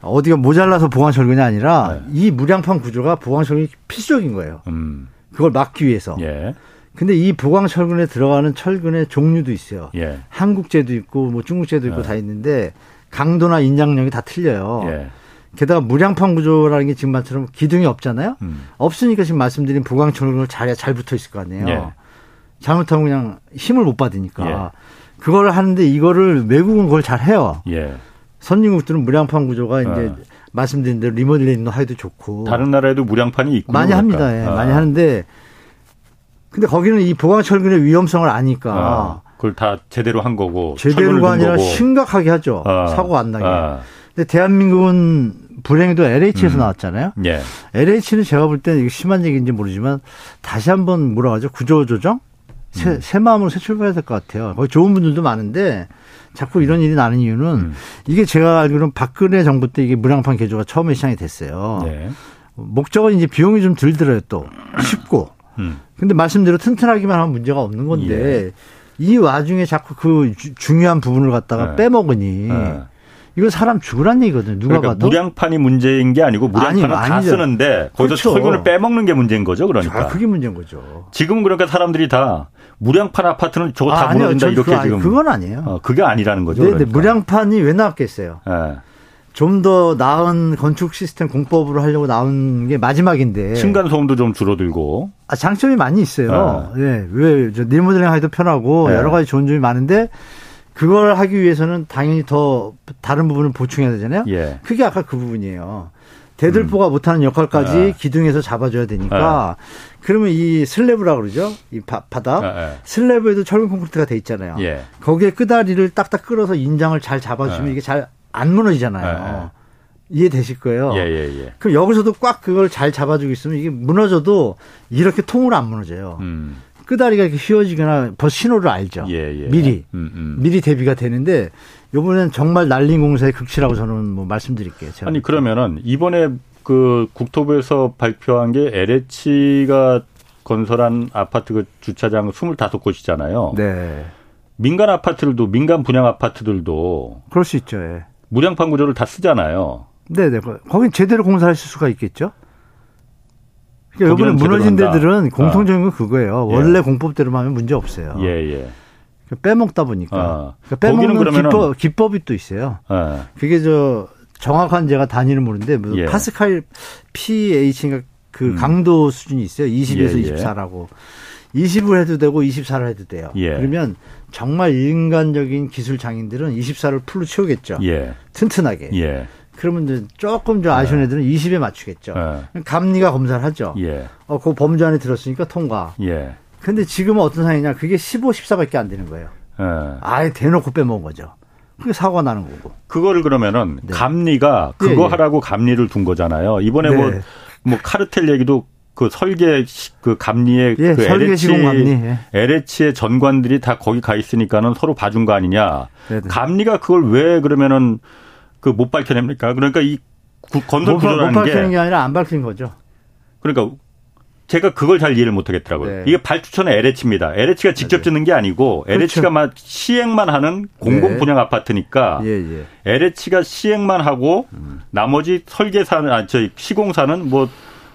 어디가 모자라서 보강 철근이 아니라 네. 이 무량판 구조가 보강 철근이 필수적인 거예요. 음. 그걸 막기 위해서. 예. 근데 이 보강 철근에 들어가는 철근의 종류도 있어요. 예. 한국제도 있고 뭐 중국제도 있고 예. 다 있는데 강도나 인장력이 다 틀려요. 예. 게다가 무량판 구조라는 게 지금 말처럼 기둥이 없잖아요. 음. 없으니까 지금 말씀드린 보강철근을 잘, 잘 붙어 있을 거 아니에요. 예. 잘못하면 그냥 힘을 못 받으니까. 예. 그걸 하는데 이거를 외국은 그걸 잘 해요. 예. 선진국들은 무량판 구조가 이제 어. 말씀드린 대로 리모델링도 하기도 좋고. 다른 나라에도 무량판이 있고. 많이 합니다. 예. 아. 많이 하는데 근데 거기는 이 보강철근의 위험성을 아니까. 아. 그걸 다 제대로 한 거고. 제대로가 아니라 거고. 심각하게 하죠. 아. 사고 안 나게. 아. 근데 대한민국은 불행히도 LH에서 음. 나왔잖아요. 예. LH는 제가 볼 때는 이게 심한 얘기인지 모르지만 다시 한번 하죠? 구조조정? 새, 음. 새 마음으로 새 출발해야 될 것 같아요. 거기 좋은 분들도 많은데 자꾸 이런 일이 나는 이유는 음. 이게 제가 알기로는 박근혜 정부 때 이게 무량판 개조가 처음에 시작이 됐어요. 네. 목적은 이제 비용이 좀덜 들어요 또 쉽고. 음. 근데 말씀대로 튼튼하기만 하면 문제가 없는 건데 예. 이 와중에 자꾸 그 주, 중요한 부분을 갖다가 네. 빼먹으니 네. 이거 사람 죽으란 얘기거든요. 누가 그러니까 봐도. 무량판이 문제인 게 아니고 무량판은 아니, 다 쓰는데 거기서 그렇죠. 철근을 빼먹는 게 문제인 거죠. 그러니까. 아, 그게 문제인 거죠. 지금 그러니까 사람들이 다 무량판 아파트는 저거 아, 다 아니요. 무너진다 이렇게 그거, 지금. 그건 아니에요. 어, 그게 아니라는 거죠. 네, 그러니까. 무량판이 왜 나왔겠어요? 네. 좀더 나은 건축 시스템 공법으로 하려고 나온 게 마지막인데. 층간 소음도 좀 줄어들고. 아, 장점이 많이 있어요. 네. 네. 왜, 저, 리모델링 하기도 편하고 네. 여러 가지 좋은 점이 많은데 그걸 하기 위해서는 당연히 더 다른 부분을 보충해야 되잖아요. 예. 그게 아까 그 부분이에요. 대들보가 음. 못하는 역할까지 예. 기둥에서 잡아줘야 되니까 예. 그러면 이 슬래브라 그러죠. 이 바, 닥 예, 예. 슬래브에도 철근 콘크리트가 돼 있잖아요. 예. 거기에 끄다리를 딱딱 끌어서 인장을 잘 잡아주면 이게 잘 안 무너지잖아요. 이해되실 거예요. 예, 예, 예. 그럼 여기서도 꽉 그걸 잘 잡아주고 있으면 이게 무너져도 이렇게 통으로 안 무너져요. 음. 끄다리가 이렇게 휘어지거나 벌 신호를 알죠. 예, 예. 미리 음, 음. 미리 대비가 되는데 이번엔 정말 난림 공사의 극치라고 저는 뭐 말씀드릴게요. 제가. 아니 그러면은 이번에 그 국토부에서 발표한 게 LH가 건설한 아파트 그 주차장 25곳이잖아요. 네. 민간 아파트들도 민간 분양 아파트들도 그럴 수 있죠. 예. 무량판 구조를 다 쓰잖아요. 네, 네. 거긴 제대로 공사하실 수가 있겠죠. 그러니까 이번에 무너진 데들은 공통적인 건 그거예요. 예. 원래 공법대로만 하면 문제 없어요. 예, 예. 그러니까 빼먹다 보니까. 아. 그러니까 빼먹는 기법, 기법이 또 있어요. 예. 그게 저 정확한 제가 단위는 모르는데 뭐 예. 파스칼 pH가 그 음. 강도 수준이 있어요. 20에서 예, 24라고. 예. 20을 해도 되고 24를 해도 돼요. 예. 그러면 정말 인간적인 기술 장인들은 24를 풀로 채우겠죠. 예. 튼튼하게. 예. 그러면 조금 좀 아쉬운 예. 애들은 20에 맞추겠죠. 감리가 검사를 하죠. 어, 그 범주 안에 들었으니까 통과. 예. 근데 지금은 어떤 상황이냐. 그게 15, 14밖에 안 되는 거예요. 아예 대놓고 빼먹은 거죠. 그게 사고가 나는 거고. 그거를 그러면은 네. 감리가 그거 예, 예. 하라고 감리를 둔 거잖아요. 이번에 네. 뭐, 뭐 카르텔 얘기도 그 설계 그 감리에 예, 그 LH 감리. 예. LH의 전관들이 다 거기 가 있으니까는 서로 봐준 거 아니냐. 네네. 네. 감리가 그걸 왜 그러면은 그 못 밝혀냅니까? 그러니까 이 건설 구조라는 못 밝히는 게 아니라 안 밝힌 거죠. 그러니까 제가 그걸 잘 이해를 못 하겠더라고요. 네. 이게 발주처는 LH입니다. LH가 직접 네. 짓는 게 아니고 LH가 그렇죠. 막 시행만 하는 공공 네. 분양 아파트니까 예, 예. LH가 시행만 하고 음. 나머지 설계사는 아 저 시공사는 뭐뭐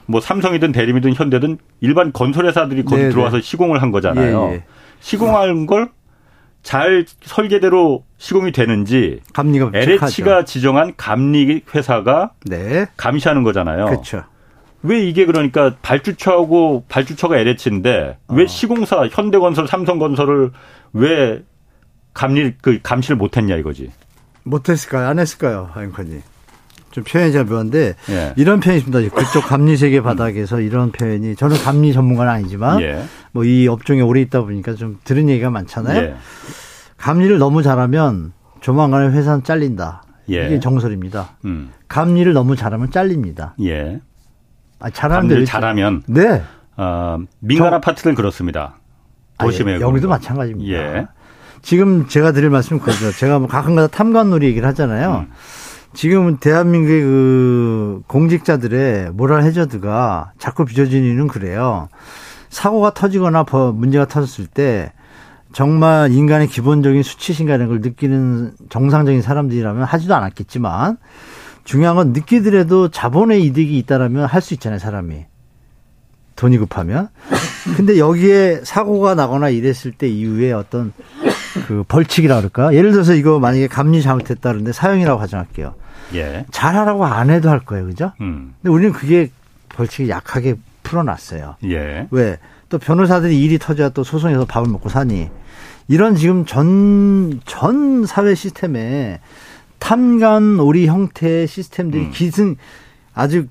뭐 삼성이든 대림이든 현대든 일반 건설회사들이 거기 네, 네. 들어와서 시공을 한 거잖아요. 예, 예. 시공한 걸 잘 설계대로 시공이 되는지 감리가 LH가. 지정한 감리 회사가 네. 감시하는 거잖아요. 그렇죠. 왜 이게 그러니까 발주처하고 발주처가 LH인데 왜 어. 시공사 현대건설, 삼성건설을 왜 감리 그 감시를 못했냐 이거지? 못했을까요? 안 했을까요, 앵커님? 좀 표현이 잘 묘한데 예. 이런 표현이 있습니다. 그쪽 감리 세계 바닥에서 이런 표현이 저는 감리 전문가는 아니지만 예. 뭐이 업종에 오래 있다 보니까 좀 들은 얘기가 많잖아요. 예. 감리를 너무 잘하면 조만간에 회사는 잘린다. 예. 이게 정설입니다. 음. 감리를 너무 잘하면 잘립니다. 예. 아, 잘하는데 잘하면 네. 어, 민간 저, 아파트들 그렇습니다. 도심에 아니, 여기도 마찬가지입니다. 예. 지금 제가 드릴 말씀은 그거죠. 제가 뭐 가끔가다 탐관놀이 얘기를 하잖아요. 음. 지금 대한민국의 그 공직자들의 모랄 해저드가 자꾸 빚어진 이유는 그래요. 사고가 터지거나 문제가 터졌을 때 정말 인간의 기본적인 수치심이라는 걸 느끼는 정상적인 사람들이라면 하지도 않았겠지만 중요한 건 느끼더라도 자본의 이득이 있다라면 할 수 있잖아요, 사람이. 돈이 급하면. 근데 여기에 사고가 나거나 이랬을 때 이후에 어떤 그 벌칙이라 그럴까? 예를 들어서 이거 만약에 감리 잘못했다 그러는데 사형이라고 가정할게요. 예. 잘하라고 안 해도 할 거예요. 그죠? 음. 근데 우리는 그게 벌칙이 약하게 풀어놨어요. 예. 왜? 또 변호사들이 일이 터져야 또 소송에서 밥을 먹고 사니. 이런 지금 전, 전 사회 시스템에 탐관 오리 형태의 시스템들이 음. 기승 아주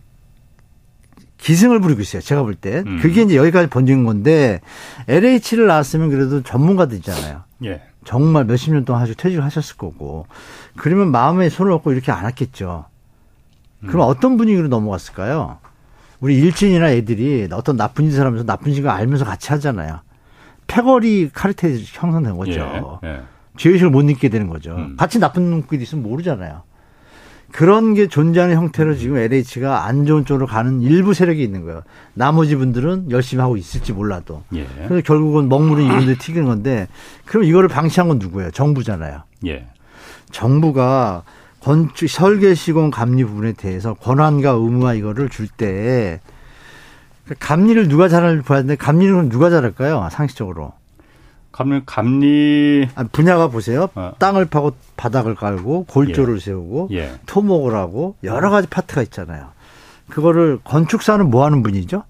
기승을 부리고 있어요. 제가 볼 때. 음. 그게 이제 여기까지 번진 건데 LH를 나왔으면 그래도 전문가들이잖아요. 예. 정말 몇십 년 동안 아주 퇴직을 하셨을 거고. 그러면 마음에 손을 얹고 이렇게 안 했겠죠. 그럼 음. 어떤 분위기로 넘어갔을까요? 우리 일진이나 애들이 어떤 나쁜 짓을 하면서 나쁜 짓을 알면서 같이 하잖아요. 패거리 카르텔이 형성된 거죠. 예. 예. 죄의식을 못 느끼게 되는 거죠. 음. 같이 나쁜 놈끼리 있으면 모르잖아요. 그런 게 존재하는 형태로 지금 LH가 안 좋은 쪽으로 가는 일부 세력이 있는 거예요. 나머지 분들은 열심히 하고 있을지 몰라도. 예. 그래서 결국은 먹물은 이분들 튀기는 건데, 그럼 이거를 방치한 건 누구예요? 정부잖아요. 예. 정부가 건축 설계 시공 감리 부분에 대해서 권한과 의무와 이거를 줄 때 감리를 누가 잘할 봐야 되는데 감리는 누가 잘할까요? 상식적으로. 감리 감리 아, 분야가 보세요. 어. 땅을 파고 바닥을 깔고 골조를 예. 세우고 예. 토목을 하고 여러 가지 파트가 있잖아요. 그거를 건축사는 뭐 하는 분이죠?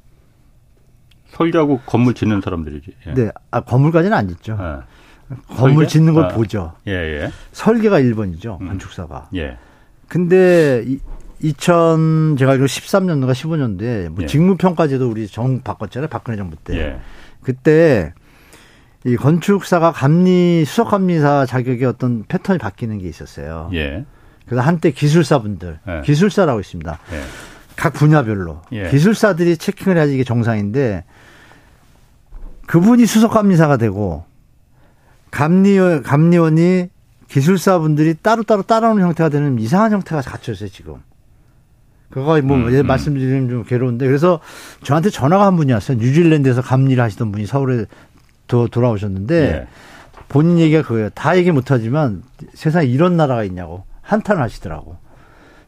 설계하고 건물 짓는 사람들이지. 예. 네, 아 건물까지는 안 짓죠. 예. 건물 설계? 짓는 걸 아. 보죠. 예, 예. 설계가 1번이죠. 음. 건축사가. 예. 근데 이, 2000 제가 알기로 13년도가 15년도에 뭐 예. 직무평가제도 우리 정 바꿨잖아요. 박근혜 정부 때. 예. 그때 이 건축사가 감리 수석 감리사 자격의 어떤 패턴이 바뀌는 게 있었어요. 예. 그래서 한때 기술사분들 예. 기술사라고 있습니다. 예. 각 분야별로 예. 기술사들이 체킹을 해야지 이게 정상인데 그분이 수석 감리사가 되고 감리 감리원이 기술사분들이 따로따로 따라오는 형태가 되는 이상한 형태가 갖춰졌어요 지금. 그거 뭐 음, 음. 말씀드리면 좀 괴로운데 그래서 저한테 전화가 한 분이 왔어요. 뉴질랜드에서 감리를 하시던 분이 서울에 도, 돌아오셨는데 예. 본인 얘기가 그거예요. 다 얘기 못하지만 세상에 이런 나라가 있냐고 한탄을 하시더라고.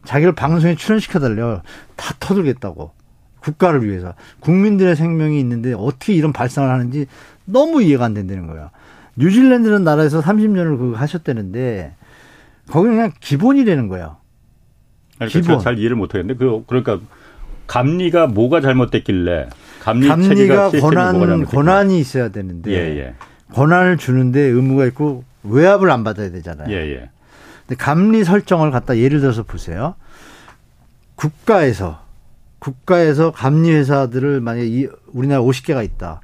자기를 방송에 출연시켜달래요. 다 터들겠다고. 국가를 위해서. 국민들의 생명이 있는데 어떻게 이런 발상을 하는지 너무 이해가 안 된다는 거예요. 뉴질랜드는 나라에서 30년을 그 하셨다는데 거기는 그냥 기본이라는 거예요. 그러니까 기본. 잘 이해를 못 하겠는데 그 그러니까 감리가 뭐가 잘못됐길래 감리 감리가 권한 권한이 있어야 되는데 예, 예. 권한을 주는데 의무가 있고 외압을 안 받아야 되잖아요. 예, 예. 근데 감리 설정을 갖다 예를 들어서 보세요. 국가에서 국가에서 감리 회사들을 만약에 이 우리나라 50개가 있다.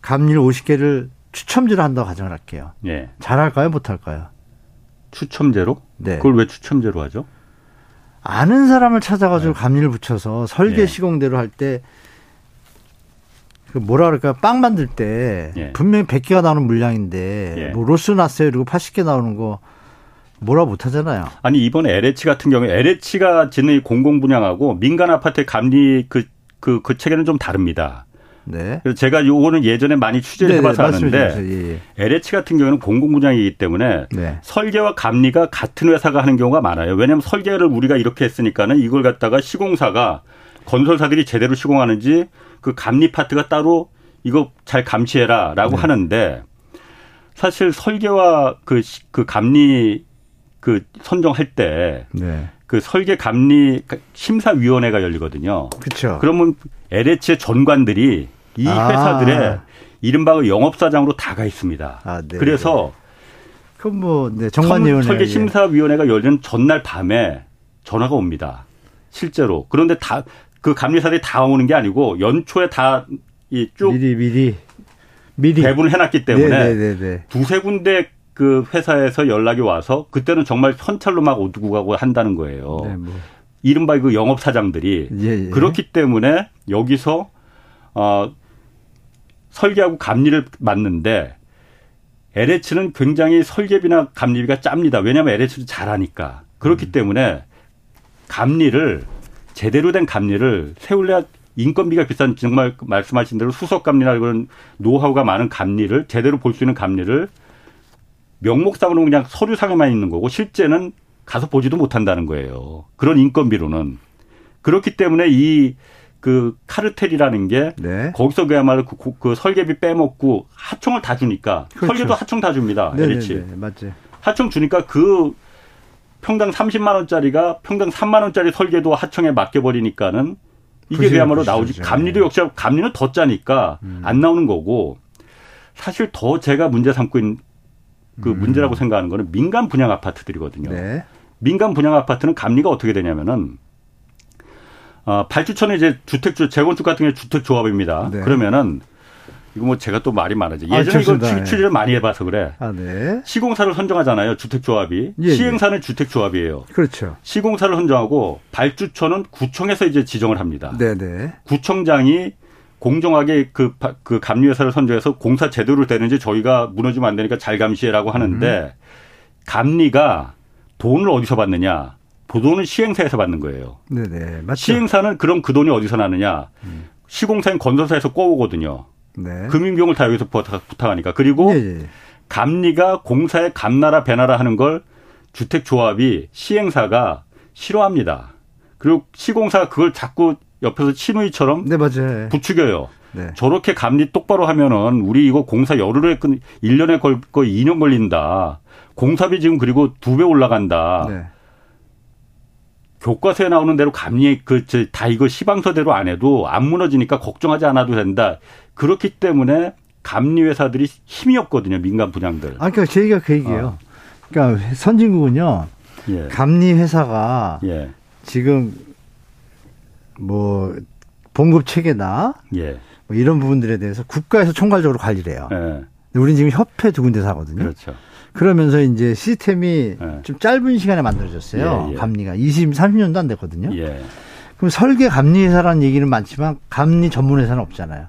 감리를 50개를 추첨제로 한다고 가정을 할게요. 예. 잘할까요? 못할까요? 추첨제로? 네. 그걸 왜 추첨제로 하죠? 아는 사람을 찾아가지고 네. 감리를 붙여서 설계 예. 시공대로 할 때 그 뭐라 그럴까 빵 만들 때 예. 분명히 100개가 나오는 물량인데 예. 뭐 로스 났어요 그리고 80개 나오는 거 뭐라 못하잖아요. 아니 이번 LH 같은 경우에 LH가 짓는 공공 분양하고 민간 아파트 감리 그 그, 그 체계는 좀 다릅니다. 네. 그래서 제가 요거는 예전에 많이 취재를 네, 네 해봐서 아는데 예, 예. LH 같은 경우는 공공 분양이기 때문에 네. 설계와 감리가 같은 회사가 하는 경우가 많아요. 왜냐하면 설계를 우리가 이렇게 했으니까는 이걸 갖다가 시공사가 건설사들이 제대로 시공하는지 그 감리 파트가 따로 이거 잘 감시해라라고 네. 하는데 사실 설계와 그, 그 감리 그 선정할 때. 네. 그 설계 감리 심사위원회가 열리거든요. 그렇죠. 그러면 LH의 전관들이 이 아. 회사들의 이른바 영업사장으로 다 가 있습니다. 아, 네. 그래서 그럼 뭐 네, 정관위원회 설계 심사위원회가 열리는 전날 밤에 전화가 옵니다. 실제로 그런데 다 그 감리사들이 다 오는 게 아니고 연초에 다 이 쭉 미리 미리 미리 배분을 해놨기 때문에 네네네네. 네, 네, 네. 두세 군데 그 회사에서 연락이 와서 그때는 정말 현찰로 막 오두고 가고 한다는 거예요. 네, 뭐. 이른바 그 영업 사장들이 예, 예. 그렇기 때문에 여기서 어 설계하고 감리를 맞는데 LH는 굉장히 설계비나 감리비가 짭니다. 왜냐하면 LH도 잘하니까. 그렇기 음. 때문에 감리를 제대로 된 감리를 세울래야 인건비가 비싼 정말 말씀하신 대로 수석 감리나 그런 노하우가 많은 감리를 제대로 볼 수 있는 감리를 명목상으로는 그냥 서류상에만 있는 거고 실제는 가서 보지도 못한다는 거예요. 그런 인건비로는. 그렇기 때문에 이 그 카르텔이라는 게 네. 거기서 그야말로 그, 그, 설계비 빼먹고 하청을 다 주니까 그렇죠. 설계도 하청 다 줍니다. LH. 맞지. 하청 주니까 그 평당 30만 원짜리가 평당 3만 원짜리 설계도 하청에 맡겨버리니까는 이게 그야말로 나오지. 감리도 역시 감리는 더 짜니까 음. 안 나오는 거고 사실 더 제가 문제 삼고 있는 그 음. 문제라고 생각하는 거는 민간 분양 아파트들이거든요. 네. 민간 분양 아파트는 감리가 어떻게 되냐면은 어, 발주처는 이제 주택 주 재건축 같은 게 주택 조합입니다. 네. 그러면은 이거 뭐 제가 또 말이 많아지. 아, 예전에 아, 이거 취재를 많이 해봐서 그래. 아, 네. 시공사를 선정하잖아요. 주택조합이. 예, 예. 시행사는 예. 주택조합이에요. 그렇죠. 시공사를 선정하고 발주처는 구청에서 이제 지정을 합니다. 네네. 네. 구청장이 공정하게 그, 그 감리회사를 선정해서 공사 제대로 되는지 저희가 무너지면 안 되니까 잘 감시해라고 하는데 음. 감리가 돈을 어디서 받느냐? 보도는 시행사에서 받는 거예요. 네네. 맞죠. 시행사는 그럼 그 돈이 어디서 나느냐? 음. 시공사인 건설사에서 꼬우거든요. 네. 금융비용을 다 여기서 부탁하니까. 그리고 예, 예. 감리가 공사에 감나라 배나라 하는 걸 주택조합이 시행사가 싫어합니다. 그리고 시공사가 그걸 자꾸 옆에서 친누이처럼 네, 맞아요. 부추겨요. 네. 저렇게 감리 똑바로 하면은 우리 이거 공사 열흘에 끝 1년에 걸거 2년 걸린다. 공사비 지금 그리고 두 배 올라간다. 네. 교과서에 나오는 대로 감리 그다 이거 시방서대로 안 해도 안 무너지니까 걱정하지 않아도 된다. 그렇기 때문에 감리 회사들이 힘이 없거든요. 민간 분양들. 아 그러니까 제 얘기가 그 얘기예요. 어. 그러니까 선진국은요. 예. 감리 회사가 예. 지금 뭐 봉급 체계나 예. 뭐 이런 부분들에 대해서 국가에서 총괄적으로 관리를 해요. 예. 우리는 지금 협회 두 군데서 하거든요. 그렇죠. 그러면서 이제 시스템이 예. 좀 짧은 시간에 만들어졌어요. 예, 예. 감리가 20, 30년도 안 됐거든요. 예. 그럼 설계 감리 회사라는 얘기는 많지만 감리 전문 회사는 없잖아요.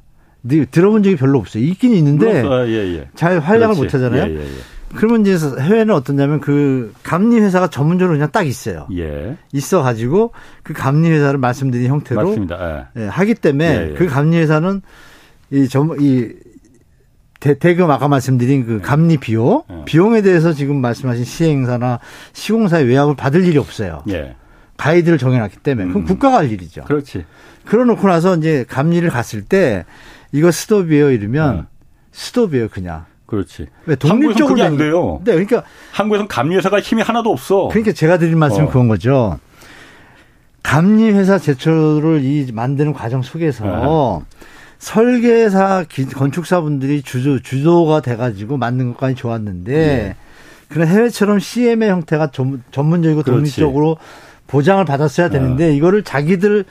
들어본 적이 별로 없어요. 있긴 있는데 아, 예, 잘 활약을 못 하잖아요. 그러면 이제 해외는 어떠냐면 그 감리 회사가 전문적으로 그냥 딱 있어요. 예. 있어 가지고 그 감리 회사를 말씀드린 형태로 맞습니다. 예. 예, 하기 때문에 예, 예. 그 감리 회사는 이 전이 대, 대금 아까 말씀드린 그 예. 감리 비용 비용에 대해서 지금 말씀하신 시행사나 시공사의 외압을 받을 일이 없어요. 가이드를 정해놨기 때문에 그럼 음. 국가가 할 일이죠. 그렇지. 그러놓고 나서 이제 감리를 갔을 때 이거 스톱이에요 이러면 스톱이에요 그냥. 그렇지. 왜 독립적으로 안 돼요. 네, 그러니까 한국에서는 감리 회사가 힘이 하나도 없어. 그러니까 제가 드린 말씀은 어. 그런 거죠. 감리 회사 제초를 이 만드는 과정 속에서 네. 설계사 건축사분들이 주도 주도가 돼가지고 만든 것까지 좋았는데 네. 그런 해외처럼 CM의 형태가 전, 문적이고 독립적으로 보장을 받았어야 되는데 네. 이거를 자기들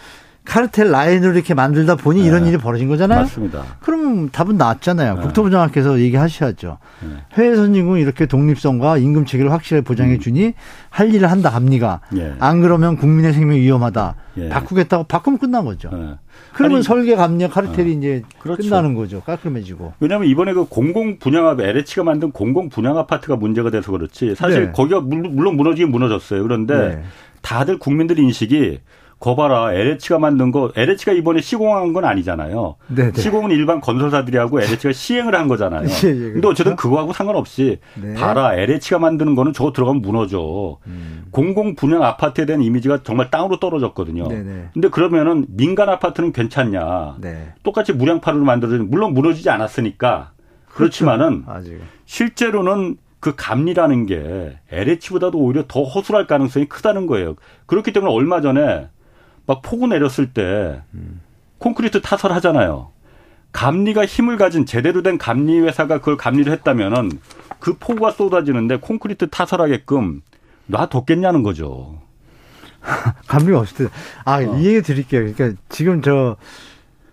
카르텔 라인으로 이렇게 만들다 보니 네. 이런 일이 벌어진 거잖아요. 맞습니다. 그럼 답은 나왔잖아요. 네. 국토부장께서 얘기하셔야죠. 네. 해외 선진국 이렇게 독립성과 임금 체계를 확실하게 보장해 음. 주니 음. 할 일을 한다 합니까? 예. 안 그러면 국민의 생명이 위험하다. 예. 바꾸겠다고 바꾸면 끝난 거죠. 예. 그러면 아니, 설계 감리 카르텔이 어. 이제 그렇죠. 끝나는 거죠. 깔끔해지고. 왜냐하면 이번에 그 공공 분양 LH가 만든 공공 분양 아파트가 문제가 돼서 그렇지. 사실 네. 거기가 물론 무너지긴 무너졌어요. 그런데 네. 다들 국민들 인식이 거 봐라 LH가 만든 거 LH가 이번에 시공한 건 아니잖아요. 네네. 네. 시공은 일반 건설사들이 하고 LH가 시행을 한 거잖아요. 예, 예, 그렇죠. 근데 어쨌든 그거하고 상관없이 네. 봐라 LH가 만드는 거는 저거 들어가면 무너져. 음. 공공 분양 아파트에 대한 이미지가 정말 땅으로 떨어졌거든요. 네네. 네. 근데 그러면은 민간 아파트는 괜찮냐? 네. 똑같이 무량파로 만들어진 물론 무너지지 않았으니까 그렇죠. 그렇지만은 아직. 실제로는 그 감리라는 게 LH보다도 오히려 더 허술할 가능성이 크다는 거예요. 그렇기 때문에 얼마 전에 막 폭우 내렸을 때 콘크리트 타설 하잖아요. 감리가 힘을 가진 제대로 된 감리 회사가 그걸 감리를 했다면은 그 폭우가 쏟아지는데 콘크리트 타설하게끔 놔뒀겠냐는 거죠. 감리가 없을 때. 아, 어. 이 얘기 드릴게요. 그러니까 지금 저,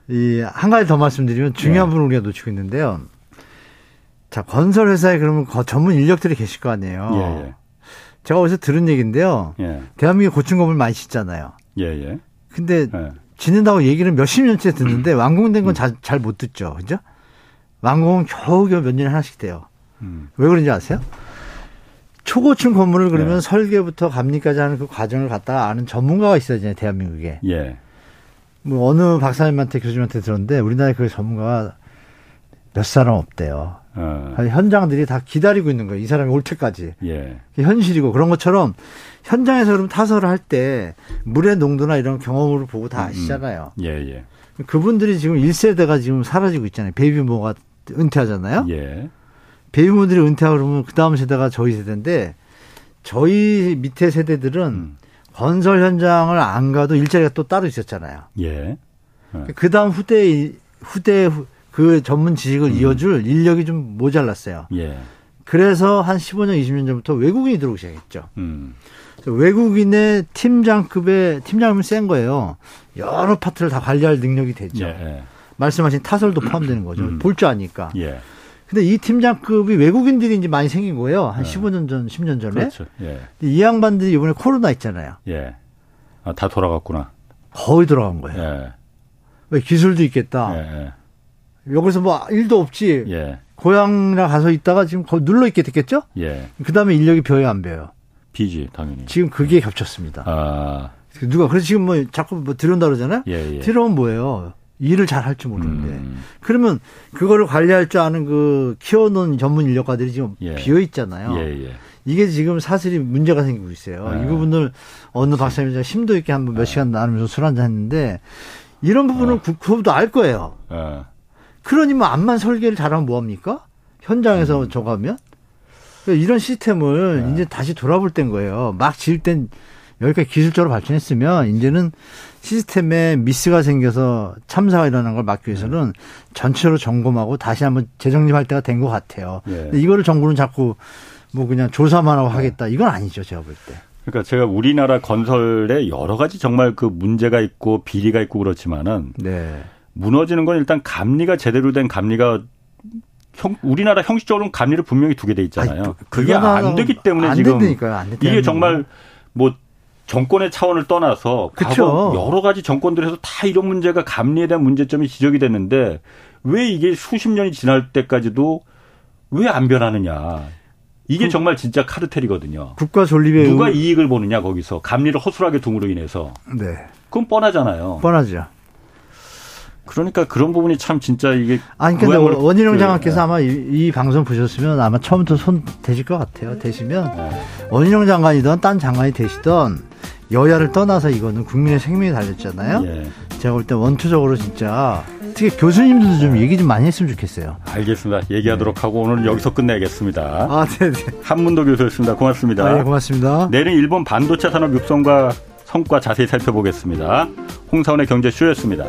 이, 한 가지 더 말씀드리면 중요한 네. 부분을 우리가 놓치고 있는데요. 자, 건설회사에 그러면 전문 인력들이 계실 거 아니에요. 예, 예. 제가 어디서 들은 얘기인데요. 예. 대한민국 고층 건물 많이 짓잖아요. 예, 예. 근데 예. 짓는다고 얘기를 몇십 년째 듣는데 음. 완공된 건 잘못 듣죠. 그죠? 완공은 겨우겨우 몇 년에 하나씩 돼요. 음. 왜 그런지 아세요? 초고층 건물을 그러면 예. 설계부터 감리까지 하는 그 과정을 갖다가 아는 전문가가 있어야잖아요, 대한민국에. 예. 뭐 어느 박사님한테 교수님한테 들었는데 우리나라에 그 전문가가 몇 사람 없대요. 어. 현장들이 다 기다리고 있는 거예요. 이 사람이 올 때까지. 예. 현실이고 그런 것처럼 현장에서 그럼 타설을 할 때 물의 농도나 이런 경험을 보고 다 음, 음. 아시잖아요. 음. 예, 예. 그분들이 지금 1세대가 지금 사라지고 있잖아요. 베이비모가 은퇴하잖아요. 예. 베이비모들이 은퇴하고 그러면 그 다음 세대가 저희 세대인데 저희 밑에 세대들은 음. 건설 현장을 안 가도 일자리가 또 따로 있었잖아요. 예. 예. 그 다음 후대 후대 그 전문 지식을 음. 이어줄 인력이 좀 모자랐어요. 예. 그래서 한 15년, 20년 전부터 외국인이 들어오기 시작했죠. 음. 외국인의 팀장급의 팀장이면 센 거예요. 여러 파트를 다 관리할 능력이 되죠. 예. 말씀하신 타설도 포함되는 거죠. 음. 볼줄 아니까. 예. 근데 이 팀장급이 외국인들이 이제 많이 생긴 거예요. 한 예. 15년 전, 10년 전에. 그렇죠. 예. 이 양반들이 이번에 코로나 있잖아요. 예. 아, 다 돌아갔구나. 거의 돌아간 거예요. 예. 왜 기술도 있겠다. 예. 예. 여기서 뭐 일도 없지. 예. 고향이나 가서 있다가 지금 거기 눌러 있게 됐겠죠? 예. 그 다음에 인력이 벼요, 안 벼요? 비지, 당연히. 지금 그게 겹쳤습니다. 아. 누가, 그래서 지금 뭐 자꾸 뭐 들여온다 그러잖아요? 예, 예. 들여오면 뭐예요? 일을 잘 할 줄 모르는데. 음. 그러면 그거를 관리할 줄 아는 그 키워놓은 전문 인력가들이 지금 예. 비어 있잖아요. 예, 예. 이게 지금 사실이 문제가 생기고 있어요. 이 예. 부분을 어느 박사님이 심도 있게 한번 몇 예. 시간 나누면서 술 한잔 했는데 이런 부분은 어. 국토부도 알 거예요. 그러니 뭐 암만 설계를 잘하면 뭐합니까? 현장에서 음. 저거 하면? 그러니까 이런 시스템을 네. 이제 다시 돌아볼 땐 거예요. 막 지을 땐 여기까지 기술적으로 발전했으면 이제는 시스템에 미스가 생겨서 참사가 일어난 걸 막기 위해서는 네. 전체로 점검하고 다시 한번 재정립할 때가 된 것 같아요. 네. 근데 이거를 정부는 자꾸 뭐 그냥 조사만 하고 네. 하겠다. 이건 아니죠. 제가 볼 때. 그러니까 제가 우리나라 건설에 여러 가지 정말 그 문제가 있고 비리가 있고 그렇지만은 네. 무너지는 건 일단 감리가 제대로 된 감리가 형, 우리나라 형식적으로는 감리를 분명히 두게 돼 있잖아요. 아니, 그게 안 되기 때문에 안 지금 된다니까요. 이게 정말 뭐 정권의 차원을 떠나서 그쵸. 여러 가지 정권들에서 다 이런 문제가 감리에 대한 문제점이 지적이 됐는데 왜 이게 수십 년이 지날 때까지도 왜 안 변하느냐. 이게 그, 정말 진짜 카르텔이거든요. 국가 존립에 누가 의... 이익을 보느냐 거기서 감리를 허술하게 둠으로 인해서. 네. 그건 뻔하잖아요. 뻔하죠. 그러니까 그런 부분이 참 진짜 이게 아니 근데 원희룡 장관께서 네. 아마 이, 이, 방송 보셨으면 아마 처음부터 손 대실 것 같아요. 대시면 네. 원희룡 장관이든 딴 장관이 되시던 여야를 떠나서 이거는 국민의 생명이 달렸잖아요. 예. 제가 볼 때 원투적으로 진짜 특히 교수님들도 좀 얘기 좀 많이 했으면 좋겠어요. 알겠습니다. 얘기하도록 네. 하고 오늘 여기서 끝내겠습니다. 아, 네, 네. 한문도 교수였습니다. 고맙습니다. 아, 예, 고맙습니다. 내일은 일본 반도체 산업 육성과 성과 자세히 살펴보겠습니다. 홍사원의 경제쇼였습니다.